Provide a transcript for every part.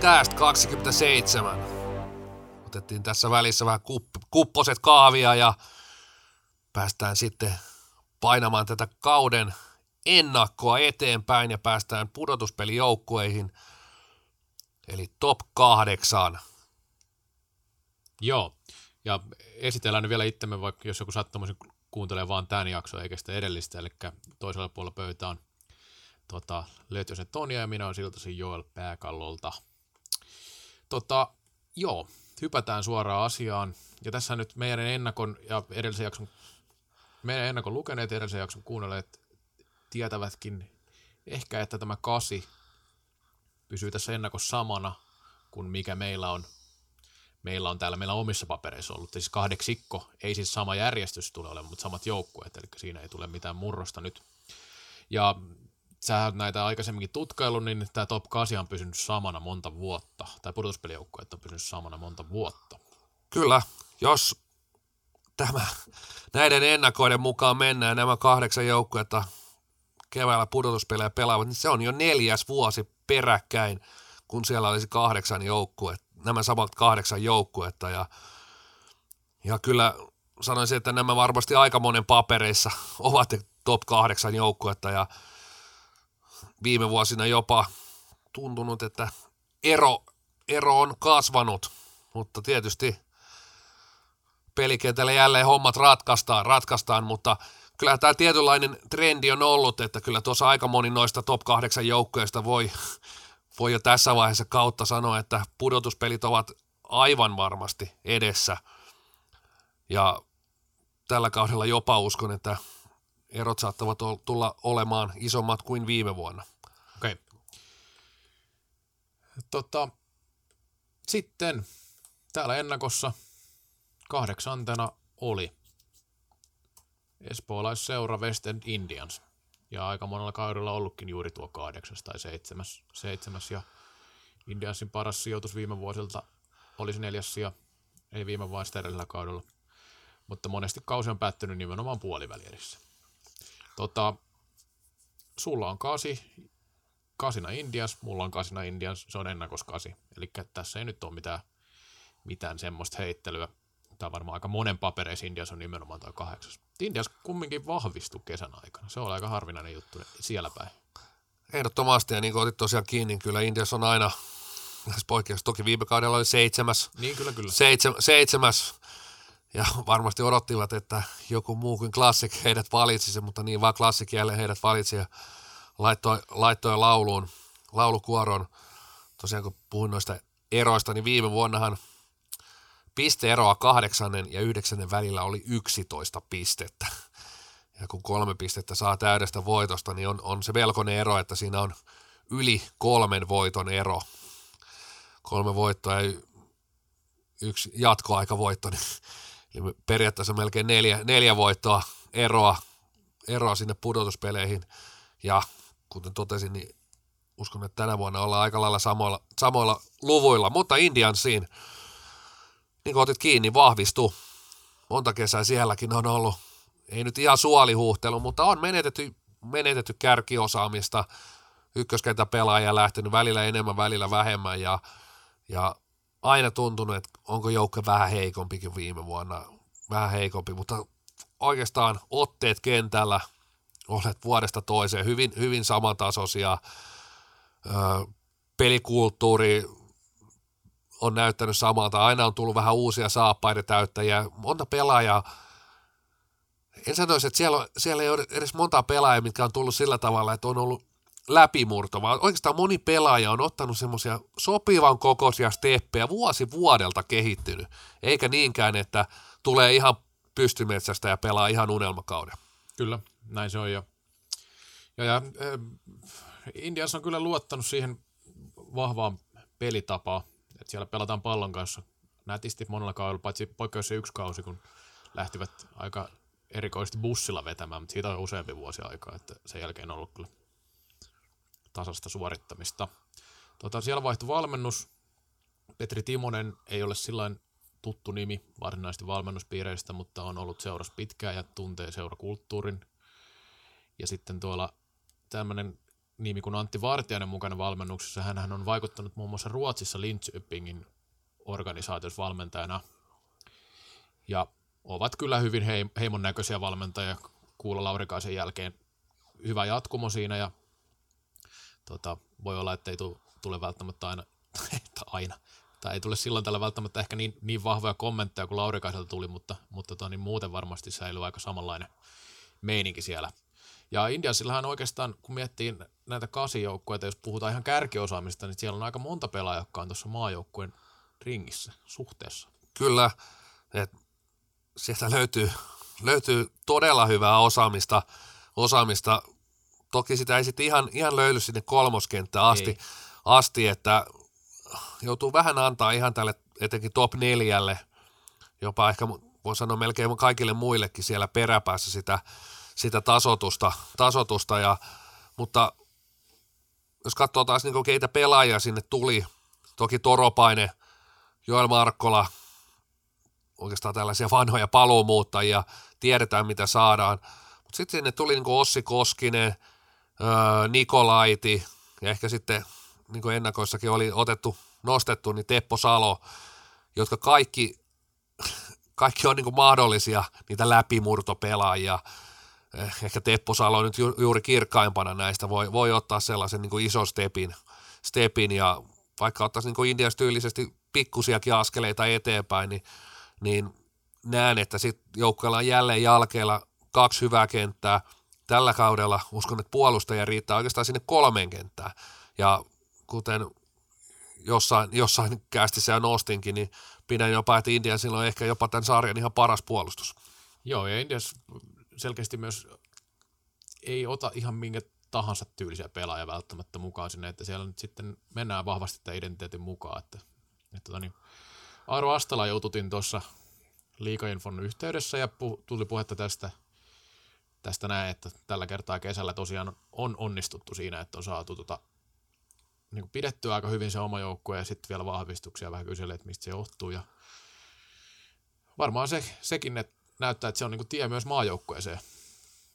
Cast 27. Otettiin tässä välissä vähän kupp- kupposet kahvia ja päästään sitten painamaan tätä kauden ennakkoa eteenpäin ja päästään pudotuspelijoukkueihin, eli top kahdeksan. Joo, ja esitellään nyt vielä itsemme, vaikka jos joku sattumoisin kuuntelee vaan tämän jakson eikä sitä edellistä, eli toisella puolella pöytä on tota, Lötjösen Tonia ja minä olen Siltasin Joel Pääkallolta. Tota, joo, hypätään suoraan asiaan. Ja tässä nyt meidän ennakon ja edellisen jakson, meidän ennakon lukeneet edellisen jakson kuunnelleet tietävätkin ehkä, että tämä kasi pysyy tässä ennakossa samana kuin mikä meillä on meillä on täällä meillä on omissa papereissa ollut. Siis kahdeksikko, ei siis sama järjestys tule olemaan, mutta samat joukkueet, eli siinä ei tule mitään murrosta nyt. Ja sä oot näitä aikaisemminkin tutkailu, niin tämä top 8 on pysynyt samana monta vuotta, tai pudotuspelijoukkueet on pysynyt samana monta vuotta. Kyllä, jos tämä, näiden ennakoiden mukaan mennään nämä kahdeksan joukkuetta keväällä pudotuspelejä pelaavat, niin se on jo neljäs vuosi peräkkäin, kun siellä olisi kahdeksan joukkuetta, nämä samat kahdeksan joukkuetta. Ja, ja kyllä sanoisin, että nämä varmasti aika monen papereissa ovat top kahdeksan joukkuetta. Ja viime vuosina jopa tuntunut, että ero, ero on kasvanut, mutta tietysti pelikentällä jälleen hommat ratkaistaan, ratkaistaan mutta kyllä tämä tietynlainen trendi on ollut, että kyllä tuossa aika moni noista top 8 joukkoista voi, voi jo tässä vaiheessa kautta sanoa, että pudotuspelit ovat aivan varmasti edessä. Ja tällä kaudella jopa uskon, että erot saattavat tulla olemaan isommat kuin viime vuonna. Okei. Okay. Tota, sitten täällä ennakossa kahdeksantena oli espoolaisseura West End Indians. Ja aika monella kaudella ollutkin juuri tuo kahdeksas tai seitsemäs. seitsemäs ja Indiansin paras sijoitus viime vuosilta olisi neljäs ja ei viime vaan sitä kaudella. Mutta monesti kausi on päättynyt nimenomaan puolivälierissä. Tota, sulla on kasi, kasina Indias, mulla on kasina Indias, se on ennakoskasi. Eli tässä ei nyt ole mitään, mitään semmoista heittelyä. Tämä on varmaan aika monen papereissa Indias on nimenomaan tuo kahdeksas. Indias kumminkin vahvistui kesän aikana. Se on aika harvinainen juttu siellä päin. Ehdottomasti, ja niin kuin otit tosiaan kiinni, niin kyllä Indias on aina, poikkeus, toki viime kaudella oli seitsemäs. Niin, kyllä, kyllä. Seitsemä, seitsemäs ja varmasti odottivat, että joku muu kuin Classic heidät valitsisi, mutta niin vaan Classic jälleen heidät valitsi ja laittoi, laittoi lauluun, laulukuoron. Tosiaan kun puhuin noista eroista, niin viime vuonnahan pisteeroa kahdeksannen ja yhdeksännen välillä oli 11 pistettä. Ja kun kolme pistettä saa täydestä voitosta, niin on, on se velkoinen ero, että siinä on yli kolmen voiton ero. Kolme voittoa ja yksi jatkoaikavoitto, niin Eli periaatteessa melkein neljä, neljä voittoa eroa, eroa sinne pudotuspeleihin. Ja kuten totesin, niin uskon, että tänä vuonna ollaan aika lailla samoilla, samoilla luvuilla. Mutta Indiansiin, niin kuin otit kiinni, vahvistuu. Monta kesää sielläkin on ollut, ei nyt ihan suolihuhtelu, mutta on menetetty, menetetty kärkiosaamista. Ykköskentä pelaaja lähtenyt välillä enemmän, välillä vähemmän ja, ja aina tuntunut, että onko joukko vähän heikompikin viime vuonna, vähän heikompi, mutta oikeastaan otteet kentällä olet vuodesta toiseen hyvin, hyvin samantasoisia. pelikulttuuri on näyttänyt samalta, aina on tullut vähän uusia saappaiden täyttäjiä, monta pelaajaa, en sanoisi, että siellä, siellä ei ole edes monta pelaajaa, mitkä on tullut sillä tavalla, että on ollut läpimurto, vaan oikeastaan moni pelaaja on ottanut semmoisia sopivan kokoisia steppejä vuosi vuodelta kehittynyt, eikä niinkään, että tulee ihan pystymetsästä ja pelaa ihan unelmakauden. Kyllä, näin se on jo. Ja, ja äh, Indias on kyllä luottanut siihen vahvaan pelitapaan, että siellä pelataan pallon kanssa nätisti monella kaudella, paitsi poikkeus se yksi kausi, kun lähtivät aika erikoisesti bussilla vetämään, mutta siitä on useampi vuosi aikaa, että sen jälkeen on ollut kyllä tasasta suorittamista. Tota, siellä vaihtui valmennus. Petri Timonen ei ole sillain tuttu nimi varsinaisesti valmennuspiireistä, mutta on ollut seurassa pitkään ja tuntee seurakulttuurin. Ja sitten tuolla tämmöinen nimi kuin Antti Vartiainen mukana valmennuksessa. Hän on vaikuttanut muun muassa Ruotsissa Linköpingin organisaatiossa valmentajana. Ja ovat kyllä hyvin heimon näköisiä valmentajia. Kuulla Laurikaisen jälkeen hyvä jatkumo siinä ja tota, voi olla, että ei tule välttämättä aina, aina tai ei tule silloin tällä välttämättä ehkä niin, niin vahvoja kommentteja kuin Laurikaiselta tuli, mutta, mutta tota, niin muuten varmasti säilyy aika samanlainen meininki siellä. Ja Indiansillahan oikeastaan, kun miettii näitä kasijoukkueita, jos puhutaan ihan kärkiosaamista, niin siellä on aika monta pelaajaa, jotka on tuossa maajoukkueen ringissä suhteessa. Kyllä, että sieltä löytyy, löytyy todella hyvää osaamista, osaamista. Toki sitä ei sitten ihan, ihan löydy sinne kolmoskenttään asti, asti, että joutuu vähän antaa ihan tälle etenkin top neljälle, jopa ehkä voi sanoa melkein kaikille muillekin siellä peräpäässä sitä, sitä tasotusta, tasotusta ja, mutta jos katsoo taas niin keitä pelaajia sinne tuli, toki Toropaine, Joel Markkola, oikeastaan tällaisia vanhoja paluumuuttajia, tiedetään mitä saadaan, mutta sitten sinne tuli niin Ossi Koskinen, öö, Nikolaiti ja ehkä sitten niin kuin ennakoissakin oli otettu, nostettu, niin Teppo Salo, jotka kaikki, kaikki on niin kuin mahdollisia niitä läpimurtopelaajia. Eh, ehkä Teppo Salo nyt ju, juuri kirkkaimpana näistä voi, voi ottaa sellaisen niin kuin ison stepin, stepin ja vaikka ottaisi niin Indias tyylisesti pikkusiakin askeleita eteenpäin, niin, niin näen, että sitten joukkueella on jälleen jalkeilla kaksi hyvää kenttää. Tällä kaudella uskon, että puolustaja riittää oikeastaan sinne kolmeen kenttään. Ja kuten jossain, jossain kästissä jo nostinkin, niin pidän jopa, että India silloin ehkä jopa tämän sarjan ihan paras puolustus. Joo, ja Indias selkeästi myös ei ota ihan minkä tahansa tyylisiä pelaajia välttämättä mukaan sinne, että siellä nyt sitten mennään vahvasti tämän identiteetin mukaan, että, että tota niin, Aaro Astala joututin tuossa liikainfon yhteydessä ja pu, tuli puhetta tästä, tästä näin, että tällä kertaa kesällä tosiaan on onnistuttu siinä, että on saatu tota niin kuin pidettyä aika hyvin se oma joukkue ja sitten vielä vahvistuksia vähän kysellä, että mistä se johtuu. Ja varmaan se, sekin että näyttää, että se on niin kuin tie myös maajoukkueeseen.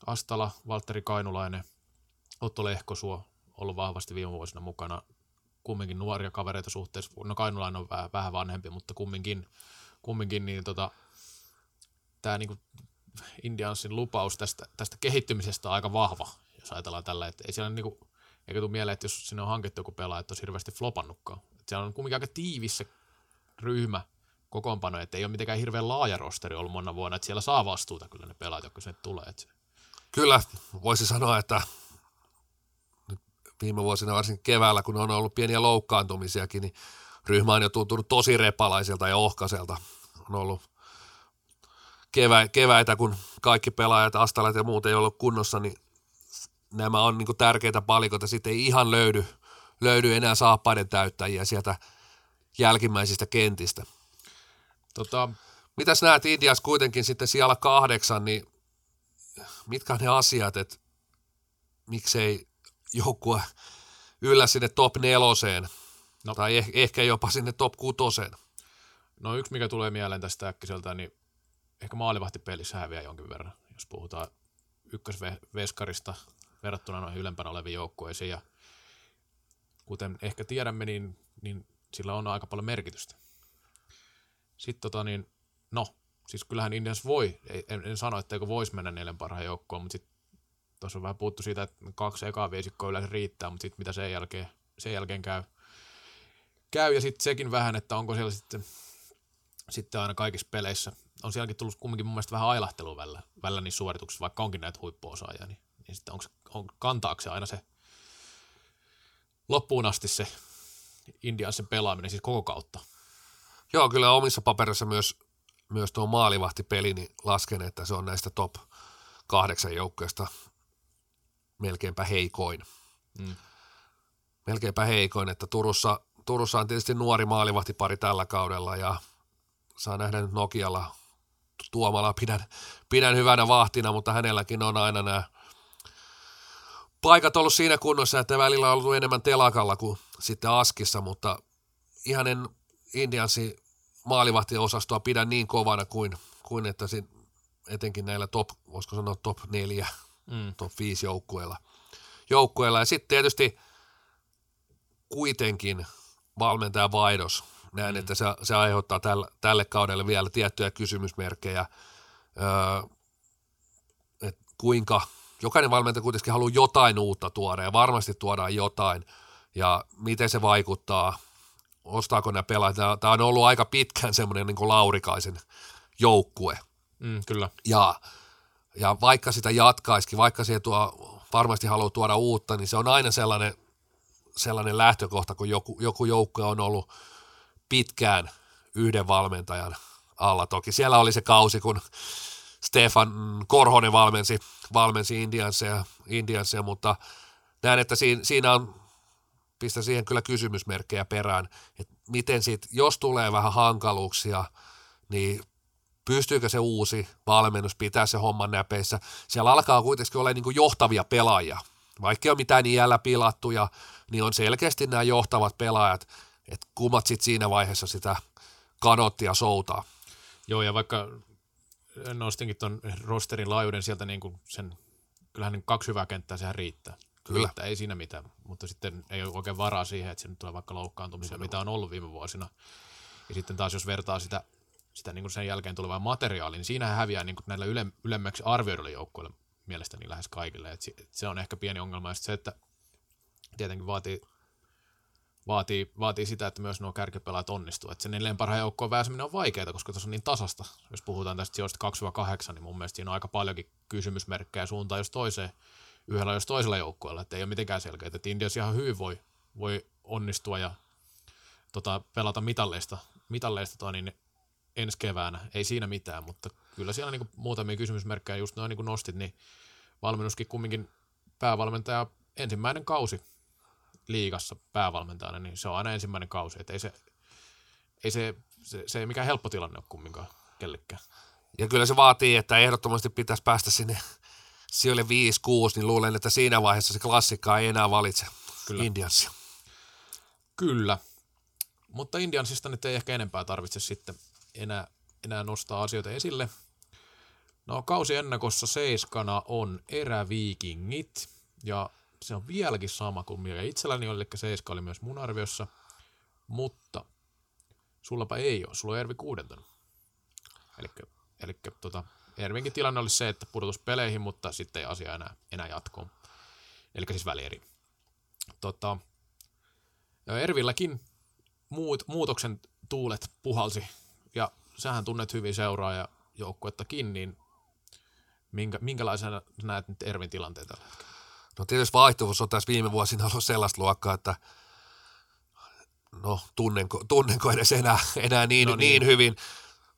Astala, Valtteri Kainulainen, Otto Lehkosuo ollut vahvasti viime vuosina mukana. Kumminkin nuoria kavereita suhteessa. No Kainulainen on vähän, vähän vanhempi, mutta kumminkin, kumminkin niin tota, tämä niin Indiansin lupaus tästä, tästä kehittymisestä on aika vahva, jos ajatellaan tällä, että ei siellä niin kuin, eikä tule mieleen, että jos sinne on hankittu joku pelaaja, että olisi hirveästi flopannutkaan. Että siellä on kuitenkin aika tiivis se ryhmä kokoonpano, että ei ole mitenkään hirveän laaja rosteri ollut monna vuonna, että siellä saa vastuuta kyllä ne pelaajat, jotka sinne tulee. Että... Kyllä, voisi sanoa, että viime vuosina varsinkin keväällä, kun on ollut pieniä loukkaantumisiakin, niin ryhmä on jo tuntunut tosi repalaiselta ja ohkaiselta. On ollut kevä, keväitä, kun kaikki pelaajat, astalat ja muut ei ollut kunnossa, niin nämä on niin tärkeitä palikoita. Sitten ei ihan löydy, löydy enää saappaiden täyttäjiä sieltä jälkimmäisistä kentistä. Tota, Mitäs näet Indias kuitenkin sitten siellä kahdeksan, niin mitkä on ne asiat, että miksei joukkue yllä sinne top neloseen no. tai eh- ehkä jopa sinne top kutoseen? No yksi, mikä tulee mieleen tästä äkkiseltä, niin ehkä maalivahtipelissä häviää jonkin verran, jos puhutaan ykkösveskarista verrattuna noihin ylempänä oleviin joukkueisiin. Ja kuten ehkä tiedämme, niin, niin sillä on aika paljon merkitystä. Sitten tota niin, no, siis kyllähän Indians voi, en, en sano, etteikö voisi mennä neljän parhaan joukkoon, mutta sitten tuossa on vähän puhuttu siitä, että kaksi ekaa viisikkoa yleensä riittää, mutta sitten mitä sen jälkeen, sen jälkeen käy. käy ja sitten sekin vähän, että onko siellä sitten, sitten aina kaikissa peleissä, on sielläkin tullut kumminkin mun mielestä vähän ailahtelua välillä, välillä niissä suorituksissa, vaikka onkin näitä huippuosaajia, niin, niin sitten onko, on, kantaako se aina se loppuun asti se Indiansen pelaaminen siis koko kautta? Joo, kyllä omissa paperissa myös, myös tuo maalivahtipeli, niin lasken, että se on näistä top kahdeksan joukkoista melkeinpä heikoin. Mm. Melkeinpä heikoin, että Turussa, Turussa on tietysti nuori maalivahtipari tällä kaudella ja saa nähdä nyt Nokialla Tuomala pidän, pidän hyvänä vahtina, mutta hänelläkin on aina nämä paikat ollut siinä kunnossa, että välillä on ollut enemmän telakalla kuin sitten Askissa, mutta ihan en Indiansi maalivahtiosastoa pidän niin kovana kuin, kuin että sit, etenkin näillä top, voisiko sanoa top neljä, mm. top viisi joukkueilla. joukkueella. Ja sitten tietysti kuitenkin valmentajan vaihdos. Näen, että se, se aiheuttaa tälle, tälle kaudelle vielä tiettyjä kysymysmerkkejä. Öö, et kuinka jokainen valmentaja kuitenkin haluaa jotain uutta tuoda ja varmasti tuodaan jotain. Ja miten se vaikuttaa, ostaako nämä pelaajat. Tämä on ollut aika pitkään semmoinen niin Laurikaisen joukkue. Mm, kyllä. Ja, ja vaikka sitä jatkaisikin, vaikka se tuo, varmasti haluaa tuoda uutta, niin se on aina sellainen, sellainen lähtökohta, kun joku, joku joukkue on ollut pitkään yhden valmentajan alla. Toki siellä oli se kausi, kun Stefan Korhonen valmensi, valmensi Indiansia, Indiansia, mutta näen, että siinä, siinä on, pistä siihen kyllä kysymysmerkkejä perään, että miten sitten, jos tulee vähän hankaluuksia, niin pystyykö se uusi valmennus pitää se homman näpeissä. Siellä alkaa kuitenkin olla niin johtavia pelaajia. Vaikka ei ole mitään iällä pilattuja, niin on selkeästi nämä johtavat pelaajat, että kummat sitten siinä vaiheessa sitä kanottia soutaa. Joo, ja vaikka nostinkin tuon rosterin laajuuden sieltä niin kuin sen, kyllähän niin kaksi hyvää kenttää sehän riittää. Kyllä. Riittää, ei siinä mitään, mutta sitten ei ole oikein varaa siihen, että sinne tulee vaikka loukkaantumisia, mitä on ollut viime vuosina. Ja sitten taas jos vertaa sitä, sitä niin kuin sen jälkeen tulevaa materiaalia, niin siinähän häviää niin kuin näillä yle, ylemmäksi arvioidulle joukkoille mielestäni lähes kaikille. Et se on ehkä pieni ongelma. Ja se, että tietenkin vaatii vaatii, vaatii sitä, että myös nuo kärkipelaajat onnistuu. Että se neljän parhaan joukkoon pääseminen on vaikeaa, koska tässä on niin tasasta. Jos puhutaan tästä sijoista 2-8, niin mun mielestä siinä on aika paljonkin kysymysmerkkejä suuntaan jos toiseen, yhdellä jos toisella joukkueella, että ei ole mitenkään selkeää. Että Indias ihan hyvin voi, voi onnistua ja tota, pelata mitalleista, mitalleista toi, niin ensi keväänä. Ei siinä mitään, mutta kyllä siellä niin muutamia kysymysmerkkejä, just noin niin nostit, niin valmennuskin kumminkin päävalmentaja ensimmäinen kausi liigassa päävalmentajana, niin se on aina ensimmäinen kausi. Että ei se, ei se, se, se ei mikään helppo tilanne ole kumminkaan kellekään. Ja kyllä se vaatii, että ehdottomasti pitäisi päästä sinne sijoille 5-6, niin luulen, että siinä vaiheessa se klassikka ei enää valitse kyllä. Indiansia. Kyllä, mutta Indiansista nyt ei ehkä enempää tarvitse sitten enää, enää nostaa asioita esille. No kausi ennakossa seiskana on eräviikingit ja se on vieläkin sama kuin mikä itselläni oli, eli seiska oli myös mun arviossa, mutta sullapa ei ole, sulla on Ervi kuudentena. Eli, tota, Ervinkin tilanne oli se, että pudotus peleihin, mutta sitten ei asia enää, enää jatkoon. Eli siis välieri. Tota, Ervilläkin muut, muutoksen tuulet puhalsi, ja sähän tunnet hyvin seuraa ja joukkuettakin, niin minkä, minkälaisena näet nyt Ervin tilanteen tällä hetkellä? No tietysti vaihtuvuus on tässä viime vuosina ollut sellaista luokkaa, että no tunnenko, tunnenko edes enää, enää niin, no niin. niin hyvin.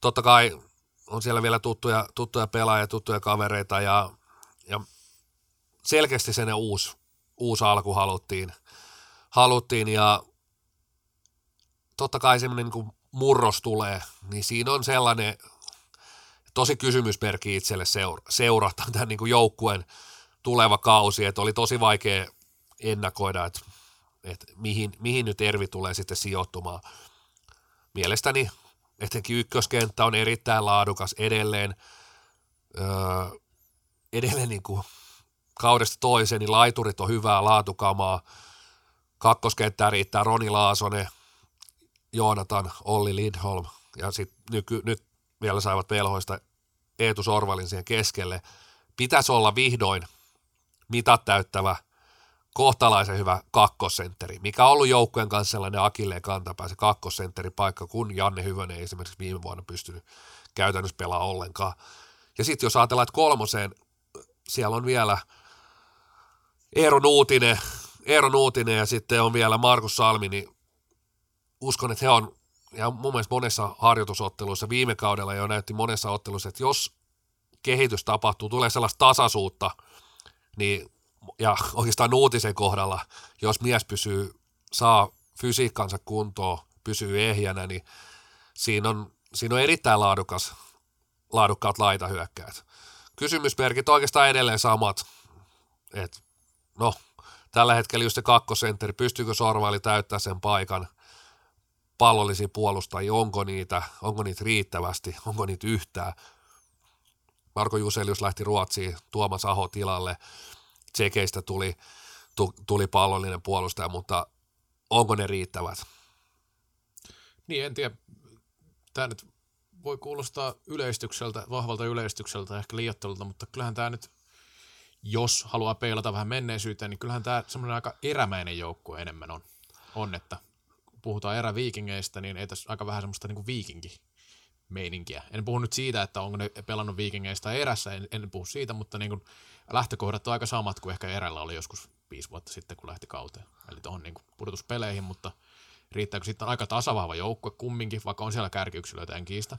Totta kai on siellä vielä tuttuja, tuttuja pelaajia, tuttuja kavereita ja, ja selkeästi sen uusi, uusi alku haluttiin, haluttiin ja totta kai semmoinen niin murros tulee, niin siinä on sellainen tosi kysymysmerkki itselle seura, seurata tämän niin joukkueen – tuleva kausi, että oli tosi vaikea ennakoida, että, että mihin, mihin nyt Ervi tulee sitten sijoittumaan. Mielestäni etenkin ykköskenttä on erittäin laadukas edelleen, öö, edelleen niin kuin kaudesta toiseen, niin laiturit on hyvää laatukamaa. Kakkoskenttää riittää Roni Laasonen, Joonatan, Olli Lindholm ja sitten nyt, nyt vielä saivat velhoista Eetu Sorvalin siihen keskelle. Pitäisi olla vihdoin mitat täyttävä, kohtalaisen hyvä kakkosentteri, mikä on ollut joukkueen kanssa sellainen akilleen kantapää, se paikka, kun Janne Hyvönen ei esimerkiksi viime vuonna pystynyt käytännössä pelaa ollenkaan. Ja sitten jos ajatellaan, että kolmoseen siellä on vielä Eero Nuutinen, Eero Nuutinen ja sitten on vielä Markus Salmi, niin uskon, että he on, ja mun mielestä monessa harjoitusotteluissa viime kaudella jo näytti monessa ottelussa, että jos kehitys tapahtuu, tulee sellaista tasaisuutta – niin, ja oikeastaan uutisen kohdalla, jos mies pysyy, saa fysiikkansa kuntoon, pysyy ehjänä, niin siinä on, siinä on erittäin laadukas, laadukkaat laitahyökkäät. Kysymysmerkit oikeastaan edelleen samat, että no, tällä hetkellä just se kakkosentteri, pystyykö Sorvaili täyttää sen paikan, pallollisia puolustajia, onko niitä, onko niitä riittävästi, onko niitä yhtään, Marko Juselius lähti Ruotsiin, Tuomas Aho tilalle, Tsekeistä tuli, tuli pallollinen puolustaja, mutta onko ne riittävät? Niin, en tiedä. Tämä nyt voi kuulostaa yleistykseltä, vahvalta yleistykseltä, ehkä liiottelulta, mutta kyllähän tämä nyt, jos haluaa peilata vähän menneisyyteen, niin kyllähän tämä semmoinen aika erämäinen joukko enemmän on. on että puhutaan eräviikingeistä, niin ei tässä aika vähän semmoista niin kuin viikinki meininkiä. En puhu nyt siitä, että onko ne pelannut viikingeistä erässä, en, en puhu siitä, mutta niin kuin lähtökohdat on aika samat kuin ehkä erällä oli joskus viisi vuotta sitten, kun lähti kauteen. Eli tuohon niin pudotuspeleihin, mutta riittääkö sitten aika tasavahva joukkue kumminkin, vaikka on siellä kärkiyksilöitä, en kiistä.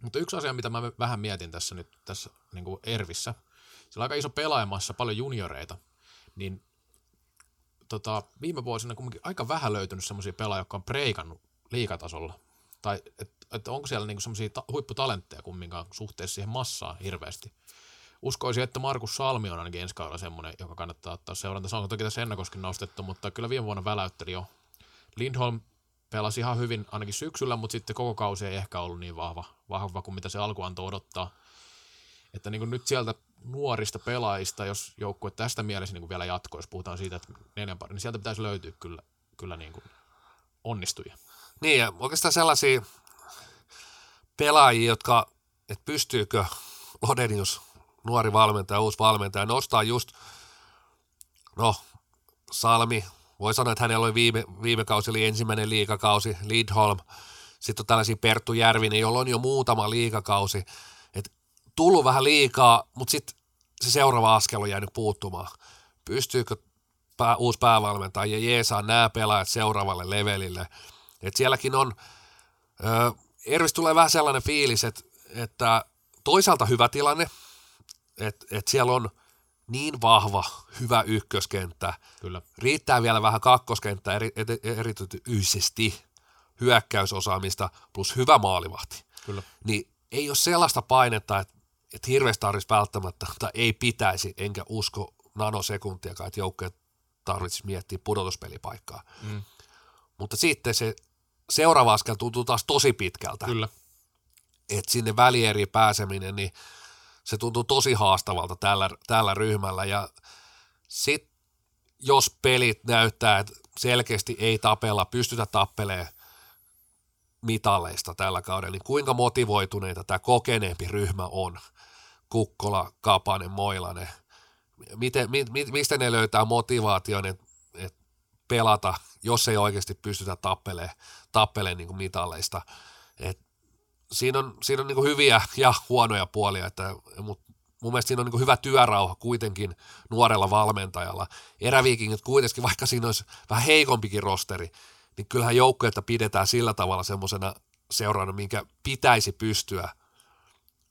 Mutta yksi asia, mitä mä vähän mietin tässä nyt tässä niin kuin Ervissä, siellä on aika iso pelaajamassa, paljon junioreita, niin tota, viime vuosina kumminkin aika vähän löytynyt semmoisia pelaajia, jotka on preikannut liikatasolla. Tai että et onko siellä niinku semmoisia ta- huipputalentteja kumminkaan suhteessa siihen massaan hirveästi. Uskoisin, että Markus Salmi on ainakin ensi kaudella semmoinen, joka kannattaa ottaa seuranta. Se on toki tässä Ennakoskin nostettu, mutta kyllä viime vuonna väläytteli jo. Lindholm pelasi ihan hyvin ainakin syksyllä, mutta sitten koko kausi ei ehkä ollut niin vahva, vahva kuin mitä se alku antoi odottaa. Että niin nyt sieltä nuorista pelaajista, jos joukkue tästä mielessä niin vielä jatkoi, jos puhutaan siitä, että neljän pari, niin sieltä pitäisi löytyä kyllä, kyllä niin kuin onnistujia. Niin, ja oikeastaan sellaisia pelaajia, jotka, että pystyykö Lodenius, nuori valmentaja, uusi valmentaja, nostaa just, no, Salmi, voi sanoa, että hänellä oli viime, viime kausi oli ensimmäinen liikakausi, Lidholm, sitten on tällaisia Perttu Järvinen, jolla on jo muutama liikakausi, että tullut vähän liikaa, mutta sitten se seuraava askel on jäänyt puuttumaan. Pystyykö pää, uusi päävalmentaja ja jeesaa nämä pelaajat seuraavalle levelille. Et sielläkin on, ö, Ervis tulee vähän sellainen fiilis, että, että toisaalta hyvä tilanne, että, että siellä on niin vahva, hyvä ykköskenttä. Kyllä. Riittää vielä vähän kakkoskenttä eri, erityisesti hyökkäysosaamista plus hyvä maalivahti. Kyllä. Niin ei ole sellaista painetta, että, että hirveästi tarvitsisi välttämättä, tai ei pitäisi, enkä usko nanosekuntiakaan, että joukkojen tarvitsisi miettiä pudotuspelipaikkaa. Mm. Mutta sitten se seuraava askel tuntuu taas tosi pitkältä. Kyllä. Että sinne välieriin pääseminen, niin se tuntuu tosi haastavalta tällä, tällä ryhmällä. Ja sitten jos pelit näyttää, että selkeästi ei tapella, pystytä tappelemaan mitalleista tällä kaudella, niin kuinka motivoituneita tämä kokeneempi ryhmä on? Kukkola, Kapanen, Moilanen. Miten, mi, mi, mistä ne löytää motivaation, että et pelata, jos ei oikeasti pystytä tappelemaan, tappelemaan niin mitalleista. Et siinä on, siinä on niin hyviä ja huonoja puolia, että, mutta mun mielestä siinä on niin hyvä työrauha kuitenkin nuorella valmentajalla. Eräviikingit kuitenkin, vaikka siinä olisi vähän heikompikin rosteri, niin kyllähän joukkuetta pidetään sillä tavalla semmoisena seuraana, minkä pitäisi pystyä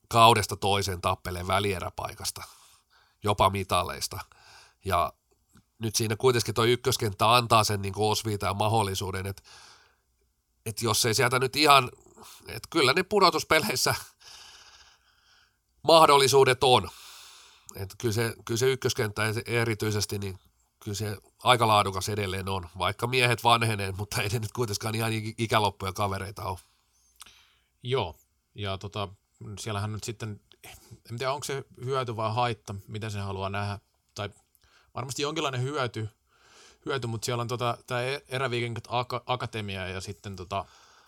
kaudesta toiseen tappeleen välieräpaikasta, jopa mitaleista. Ja nyt siinä kuitenkin tuo ykköskenttä antaa sen niin osviitaan mahdollisuuden, että, että jos ei sieltä nyt ihan, että kyllä ne pudotuspeleissä mahdollisuudet on. Että kyllä, se, kyllä se ykköskenttä erityisesti, niin kyllä se aika laadukas edelleen on, vaikka miehet vanhenee, mutta ei ne nyt kuitenkaan ihan ikäloppuja kavereita ole. Joo, ja tota, siellähän nyt sitten, en tiedä onko se hyöty vai haitta, miten se haluaa nähdä, tai varmasti jonkinlainen hyöty, hyöty mutta siellä on tota, tämä e-, eräviikingit akatemia ja sitten tota,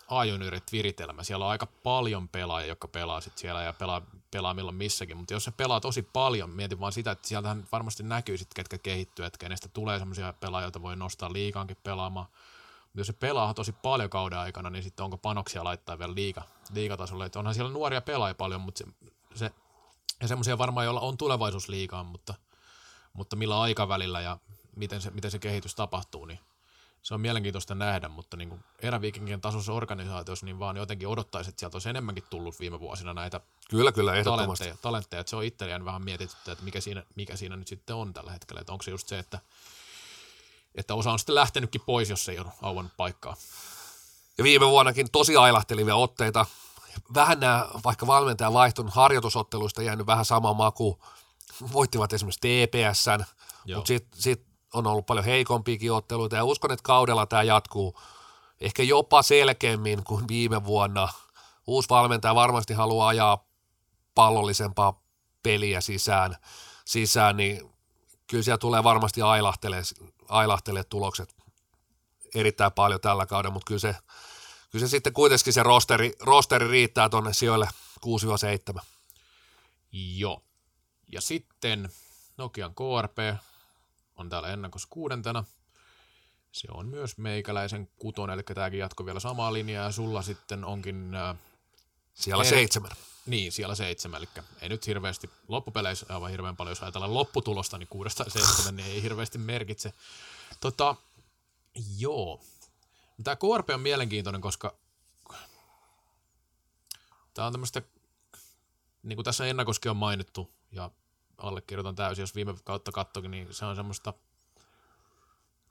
A-juniorit viritelmä. Siellä on aika paljon pelaajia, jotka pelaa sit siellä ja pelaa, pelaa milloin missäkin, mutta jos se pelaa tosi paljon, mietin vaan sitä, että sieltähän varmasti näkyy sitten, ketkä kehittyy, että kenestä tulee sellaisia pelaajia, joita voi nostaa liikaankin pelaamaan. Mutta jos se pelaa tosi paljon kauden aikana, niin sitten onko panoksia laittaa vielä liiga, liigatasolle. Että onhan siellä nuoria pelaajia paljon, mutta se, se ja semmoisia varmaan, joilla on tulevaisuus liikaan, mutta, mutta millä aikavälillä ja miten se, miten se kehitys tapahtuu, niin se on mielenkiintoista nähdä, mutta niin kuin eräviikinkien tasossa organisaatiossa niin vaan jotenkin odottaisi, että sieltä olisi enemmänkin tullut viime vuosina näitä kyllä, kyllä, talentteja, talentteja. Että se on itselleen vähän mietitty, että mikä siinä, mikä siinä nyt sitten on tällä hetkellä. Että onko se just se, että, että osa on sitten lähtenytkin pois, jos ei ole auennut paikkaa. Ja viime vuonnakin tosi ailahtelivia otteita. Vähän nämä, vaikka valmentaja vaihtunut harjoitusotteluista jäänyt vähän sama maku. Voittivat esimerkiksi TPSn, mutta sitten sit on ollut paljon heikompiakin otteluita ja uskon, että kaudella tämä jatkuu ehkä jopa selkeämmin kuin viime vuonna. Uusi valmentaja varmasti haluaa ajaa pallollisempaa peliä sisään, sisään niin kyllä siellä tulee varmasti ailahtelee, ailahtelee tulokset erittäin paljon tällä kaudella, mutta kyllä se, kyllä se sitten kuitenkin se rosteri, rosteri riittää tuonne sijoille 6-7. Joo. Ja sitten Nokian KRP on täällä ennakossa kuudentena. Se on myös meikäläisen kuton, eli tämäkin jatko vielä samaa linjaa, ja sulla sitten onkin... Äh, siellä eri... seitsemän. Niin, siellä seitsemän, eli ei nyt hirveästi loppupeleissä aivan hirveän paljon, jos ajatellaan lopputulosta, niin kuudesta seitsemän, niin ei hirveästi merkitse. Tota, joo. Tämä KRP on mielenkiintoinen, koska tämä on tämmöistä, niin kuin tässä ennakoskin on mainittu, ja allekirjoitan täysin, jos viime kautta katsokin, niin se on semmoista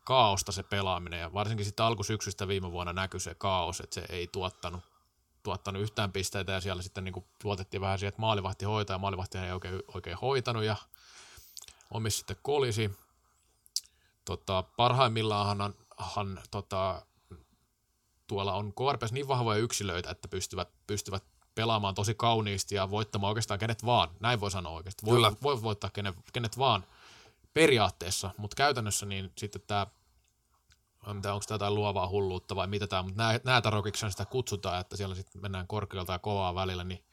kaaosta se pelaaminen, ja varsinkin sitten alkusyksystä viime vuonna näkyi se kaos, että se ei tuottanut, tuottanut yhtään pisteitä, ja siellä sitten niin tuotettiin vähän siihen, että maalivahti hoitaa, ja maalivahti ei oikein, oikein hoitanut, ja omis sitten kolisi. Tota, parhaimmillaanhan hän, tota, tuolla on KRPS niin vahvoja yksilöitä, että pystyvät, pystyvät pelaamaan tosi kauniisti ja voittamaan oikeastaan kenet vaan. Näin voi sanoa oikeasti. Voi, Kyllä. voi voittaa kenet, kenet vaan periaatteessa, mutta käytännössä niin sitten tämä onko tämä jotain luovaa hulluutta vai mitä tämä, mutta näätärokiksi sitä kutsutaan, että siellä sitten mennään korkealta ja kovaa välillä, niin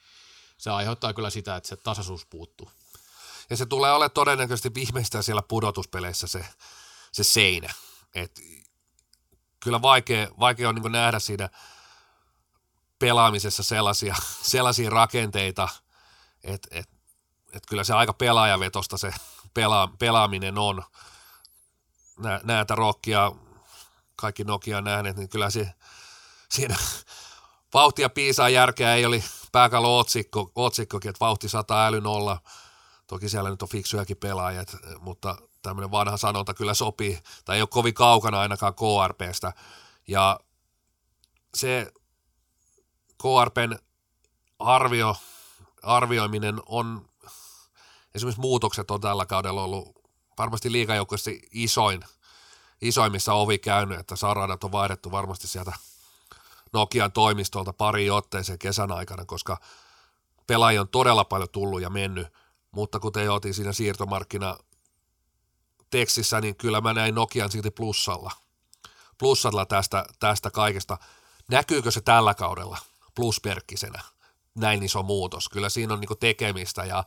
se aiheuttaa kyllä sitä, että se tasaisuus puuttuu. Ja se tulee olemaan todennäköisesti viimeistään siellä pudotuspeleissä se, se seinä. Et kyllä vaikea, vaikea on niin nähdä siinä pelaamisessa sellaisia, sellaisia rakenteita, että et, et kyllä se aika pelaajavetosta se pela, pelaaminen on. Nä, näitä rokkia, kaikki Nokia nähneet, niin kyllä se, siinä vauhtia piisaa järkeä ei oli pääkallo otsikko, otsikkokin, että vauhti 100 äly nolla. Toki siellä nyt on fiksujakin pelaajat, mutta tämmöinen vanha sanonta kyllä sopii, tai ei ole kovin kaukana ainakaan KRPstä. Ja se KRPn arvio, arvioiminen on, esimerkiksi muutokset on tällä kaudella ollut varmasti liikajoukkoissa isoin, isoimmissa ovi käynyt, että saradat on vaihdettu varmasti sieltä Nokian toimistolta pari otteeseen kesän aikana, koska pelaajia on todella paljon tullut ja mennyt, mutta kuten otin siinä siirtomarkkina tekstissä, niin kyllä mä näin Nokian silti plussalla. Plussalla tästä, tästä kaikesta. Näkyykö se tällä kaudella plusperkkisenä? Näin iso muutos. Kyllä siinä on niinku tekemistä ja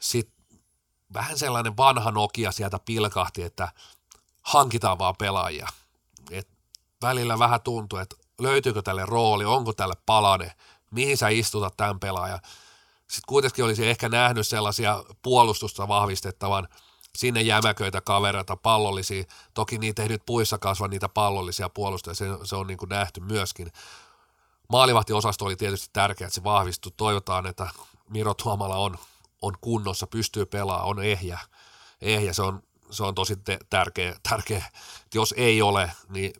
sitten vähän sellainen vanha Nokia sieltä pilkahti, että hankitaan vaan pelaajia. Et välillä vähän tuntuu, että löytyykö tälle rooli, onko tälle palane, mihin sä istutat tämän pelaajan. Sitten kuitenkin olisi ehkä nähnyt sellaisia puolustusta vahvistettavan – sinne jämäköitä kavereita, pallollisia. Toki niitä ei nyt puissa kasva niitä pallollisia puolustajia, se, se on niin kuin nähty myöskin. Maalivahtiosasto oli tietysti tärkeä, että se vahvistui. Toivotaan, että Miro Tuomala on, on kunnossa, pystyy pelaamaan, on ehjä. ehjä. Se, on, se on tosi te- tärkeä, tärkeä. Jos ei ole, niin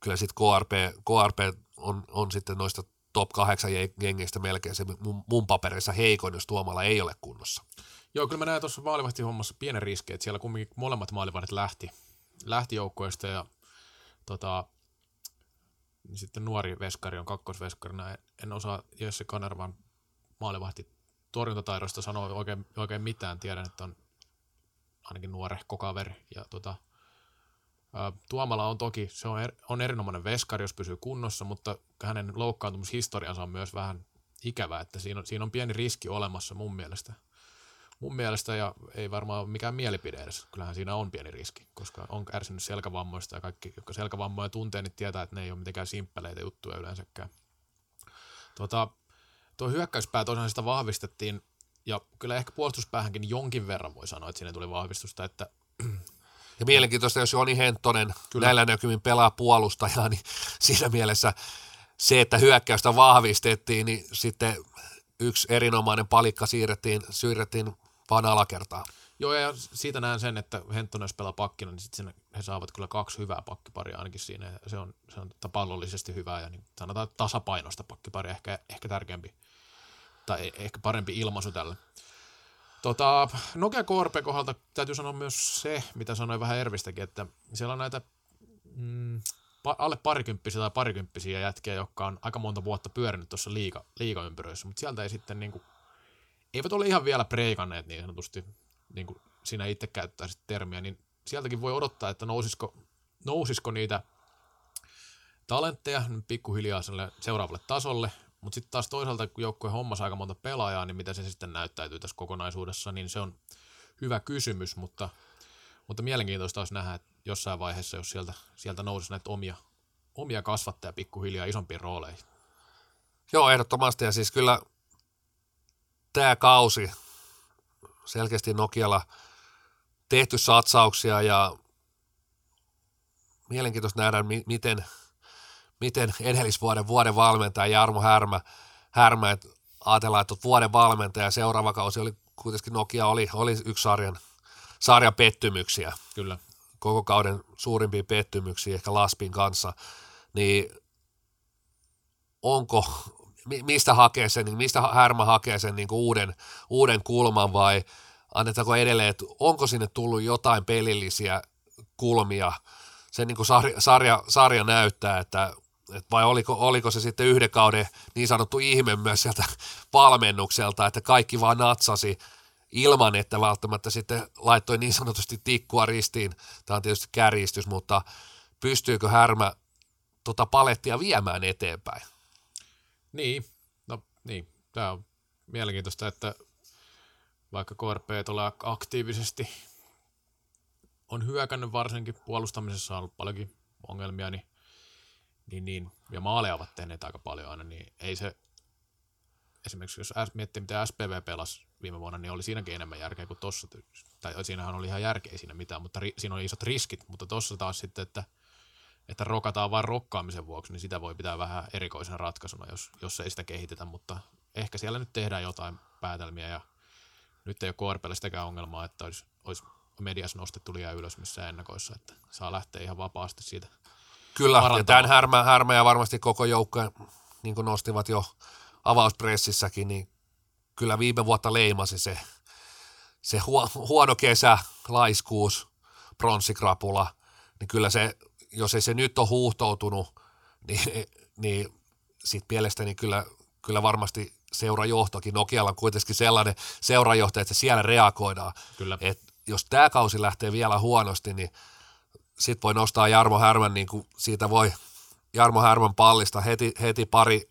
kyllä sitten KRP, KRP on, on sitten noista top 8 jengeistä melkein se mun, mun paperissa heikoin, jos Tuomala ei ole kunnossa. Joo, kyllä mä näen tuossa maalivahtihommassa pienen riski, että siellä kumminkin molemmat maalivahdit lähti, lähti joukkoista ja tota, sitten nuori veskari on kakkosveskarina. En osaa Jesse Kanervan maalivahti torjuntataidosta sanoa oikein, oikein mitään. Tiedän, että on ainakin nuorehko kaveri. Ja tota, ää, Tuomala on toki, se on, er, on erinomainen veskari, jos pysyy kunnossa, mutta hänen loukkaantumushistoriansa on myös vähän ikävä, että siinä on, siinä on pieni riski olemassa mun mielestä – mun mielestä, ja ei varmaan ole mikään mielipide edes, kyllähän siinä on pieni riski, koska on kärsinyt selkävammoista ja kaikki, jotka selkävammoja tuntee, niin tietää, että ne ei ole mitenkään simppeleitä juttuja yleensäkään. Tota, tuo hyökkäyspää tosiaan sitä vahvistettiin, ja kyllä ehkä puolustuspäähänkin jonkin verran voi sanoa, että siinä tuli vahvistusta, että ja mielenkiintoista, jos Joni Henttonen Kyllä. näillä näkymin pelaa puolustajaa, niin siinä mielessä se, että hyökkäystä vahvistettiin, niin sitten yksi erinomainen palikka siirrettiin, siirrettiin vaan alakertaa. Joo, ja siitä näen sen, että Henttonen jos pelaa pakkina, niin sitten he saavat kyllä kaksi hyvää pakkiparia ainakin siinä. Se on, se on pallollisesti hyvää ja niin sanotaan tasapainoista pakkiparia, ehkä, ehkä tärkeämpi tai e, ehkä parempi ilmaisu tälle. Tota, Nokia KRP kohdalta täytyy sanoa myös se, mitä sanoin vähän Ervistäkin, että siellä on näitä mm, alle parikymppisiä tai parikymppisiä jätkiä, jotka on aika monta vuotta pyörinyt tuossa liiga, liigaympyröissä, mutta sieltä ei sitten niin kuin, eivät ole ihan vielä preikanneet niin sanotusti niin kuin sinä itse käyttäisit termiä, niin sieltäkin voi odottaa, että nousisiko, nousisiko niitä talentteja pikkuhiljaa seuraavalle tasolle, mutta sitten taas toisaalta, kun joukkue hommasi aika monta pelaajaa, niin miten se sitten näyttäytyy tässä kokonaisuudessa, niin se on hyvä kysymys, mutta, mutta mielenkiintoista olisi nähdä, että jossain vaiheessa, jos sieltä, sieltä nousisi näitä omia, omia kasvattajia pikkuhiljaa isompiin rooleihin. Joo, ehdottomasti. Ja siis kyllä tämä kausi selkeästi Nokialla tehty satsauksia ja mielenkiintoista nähdä, miten, miten edellisvuoden vuoden valmentaja Jarmo Härmä, Härmä että ajatellaan, että vuoden valmentaja seuraava kausi oli kuitenkin Nokia oli, oli yksi sarjan, sarjan pettymyksiä. Kyllä. Koko kauden suurimpia pettymyksiä ehkä Laspin kanssa. Niin onko, mistä hakee sen, niin mistä Härmä hakee sen niin kuin uuden, uuden kulman vai annetaanko edelleen, että onko sinne tullut jotain pelillisiä kulmia, se niin kuin sarja, sarja, sarja näyttää, että, vai oliko, oliko se sitten yhden kauden niin sanottu ihme myös sieltä valmennukselta, että kaikki vaan natsasi ilman, että välttämättä sitten laittoi niin sanotusti tikkua ristiin. Tämä on tietysti kärjistys, mutta pystyykö Härmä tota palettia viemään eteenpäin? Niin, no niin, tämä on mielenkiintoista, että vaikka KRP tulee aktiivisesti on hyökännyt varsinkin puolustamisessa on ollut paljonkin ongelmia, niin, niin, niin ja maaleja ovat tehneet aika paljon aina, niin ei se, esimerkiksi jos miettii, miten SPV pelasi viime vuonna, niin oli siinäkin enemmän järkeä kuin tuossa. Tai siinähän oli ihan järkeä siinä mitään, mutta ri, siinä oli isot riskit, mutta tuossa taas sitten, että että rokataan vain rokkaamisen vuoksi, niin sitä voi pitää vähän erikoisena ratkaisuna, jos, jos ei sitä kehitetä, mutta ehkä siellä nyt tehdään jotain päätelmiä ja nyt ei ole KRPlle sitäkään ongelmaa, että olisi, olisi mediassa nostettu liian ylös missä ennakoissa, että saa lähteä ihan vapaasti siitä Kyllä, ja tämän härmä, härmä ja varmasti koko joukko, niin kuin nostivat jo avauspressissäkin, niin kyllä viime vuotta leimasi se, se huono kesä, laiskuus, pronssikrapula, niin kyllä se jos ei se nyt ole huuhtoutunut, niin, niin sitten mielestäni kyllä, kyllä varmasti seurajohtokin, Nokialla on kuitenkin sellainen seurajohtaja, että siellä reagoidaan. Kyllä. Et jos tämä kausi lähtee vielä huonosti, niin sitten voi nostaa Jarmo Härmän, niin kuin siitä voi Jarmo Härmän pallista heti, heti pari,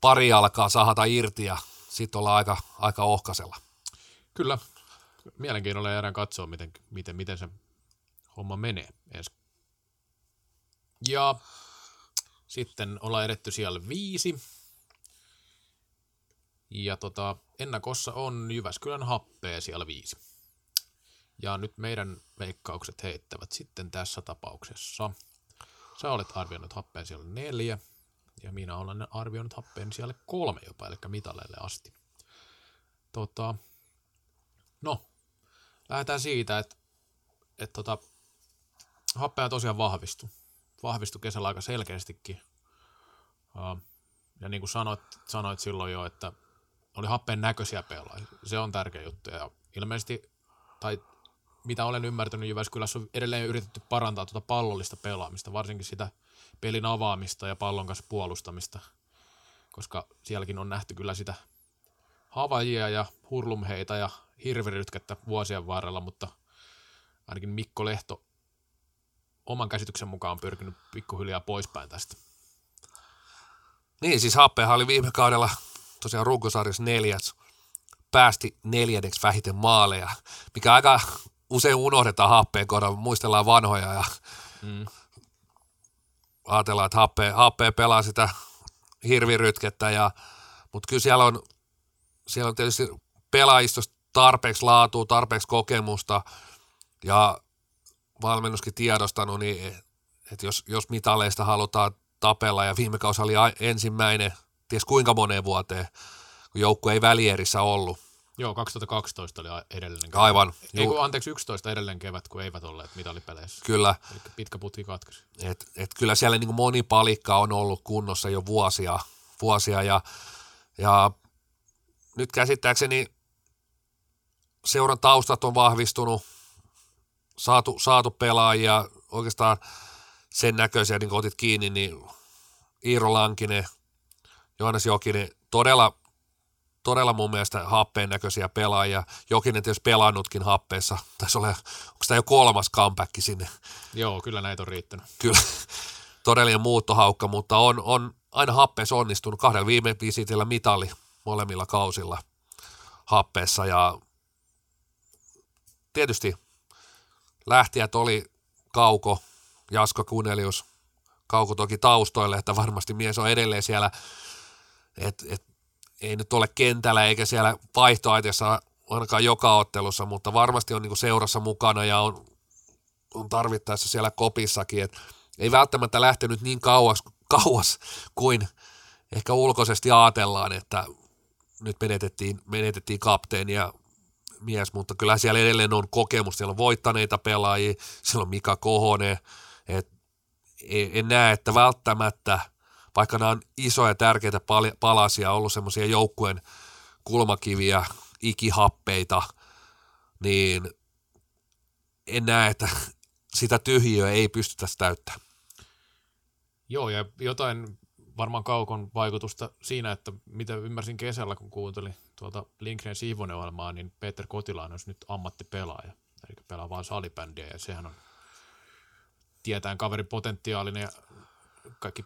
pari alkaa sahata irti ja sitten ollaan aika, aika ohkasella. Kyllä. Mielenkiinnolla jäädään katsoa, miten, miten, miten se homma menee ensi ja sitten ollaan edetty siellä viisi. Ja tota, ennakossa on Jyväskylän happea siellä viisi. Ja nyt meidän veikkaukset heittävät sitten tässä tapauksessa. Sä olet arvioinut happeen siellä neljä, ja minä olen arvioinut happeen siellä kolme jopa, eli mitaleille asti. Tota, no, lähdetään siitä, että, että tota, happea tosiaan vahvistui vahvistui kesällä aika selkeästikin. Ja niin kuin sanoit, sanoit silloin jo, että oli happeen näköisiä pelaajia. Se on tärkeä juttu. Ja ilmeisesti, tai mitä olen ymmärtänyt, Jyväskylässä on edelleen yritetty parantaa tuota pallollista pelaamista, varsinkin sitä pelin avaamista ja pallon kanssa puolustamista, koska sielläkin on nähty kyllä sitä havajia ja hurlumheita ja hirvirytkettä vuosien varrella, mutta ainakin Mikko Lehto oman käsityksen mukaan pyrkinyt pikkuhiljaa poispäin tästä. Niin, siis Happehan oli viime kaudella tosiaan runkosarjassa neljäs, päästi neljänneksi vähiten maaleja, mikä aika usein unohdetaan Happeen kohdalla, muistellaan vanhoja ja mm. ajatellaan, että Happe, Happe pelaa sitä hirvirytkettä, ja, mutta kyllä siellä on, siellä on tietysti pelaajistosta tarpeeksi laatua, tarpeeksi kokemusta ja valmennuskin tiedostanut, niin että jos, jos mitaleista halutaan tapella, ja viime kausi oli ensimmäinen, ties kuinka moneen vuoteen, kun joukku ei välierissä ollut. Joo, 2012 oli edellinen kevät. Aivan. Ei, kun, anteeksi, 11 edellinen kevät, kun eivät olleet mitalipeleissä. Kyllä. Eli pitkä putki katkesi. Et, et kyllä siellä niin moni palikka on ollut kunnossa jo vuosia, vuosia ja, ja nyt käsittääkseni seuran taustat on vahvistunut, saatu, saatu pelaajia, oikeastaan sen näköisiä, niin kuin otit kiinni, niin Iiro Lankinen, Johannes Jokinen, todella todella mun mielestä happeen näköisiä pelaajia. Jokinen tietysti pelannutkin happeessa. Taisi olla, onko tämä jo kolmas comeback sinne? Joo, kyllä näitä on riittänyt. Kyllä, todellinen muuttohaukka, mutta on, on aina happeessa onnistunut. Kahdella viime visitillä mitali molemmilla kausilla happeessa ja tietysti lähtijät oli Kauko, Jasko Kunelius, Kauko toki taustoille, että varmasti mies on edelleen siellä, että et, ei nyt ole kentällä eikä siellä vaihtoaitiossa ainakaan joka ottelussa, mutta varmasti on niin seurassa mukana ja on, on tarvittaessa siellä kopissakin, että ei välttämättä lähtenyt niin kauas, kauas kuin ehkä ulkoisesti ajatellaan, että nyt menetettiin, menetettiin kapteenia mies, mutta kyllä siellä edelleen on kokemus, siellä on voittaneita pelaajia, siellä on Mika Kohonen, et en näe, että välttämättä, vaikka nämä on isoja tärkeitä palasia, ollut semmoisia joukkueen kulmakiviä, ikihappeita, niin en näe, että sitä tyhjiöä ei pystytä täyttämään. Joo, ja jotain varmaan kaukon vaikutusta siinä, että mitä ymmärsin kesällä, kun kuuntelin tuolta Lindgren Siivonen ohjelmaa, niin Peter Kotilaan olisi nyt ammattipelaaja, eli pelaa vain salibändiä, ja sehän on tietään kaverin potentiaalinen, ja kaikki,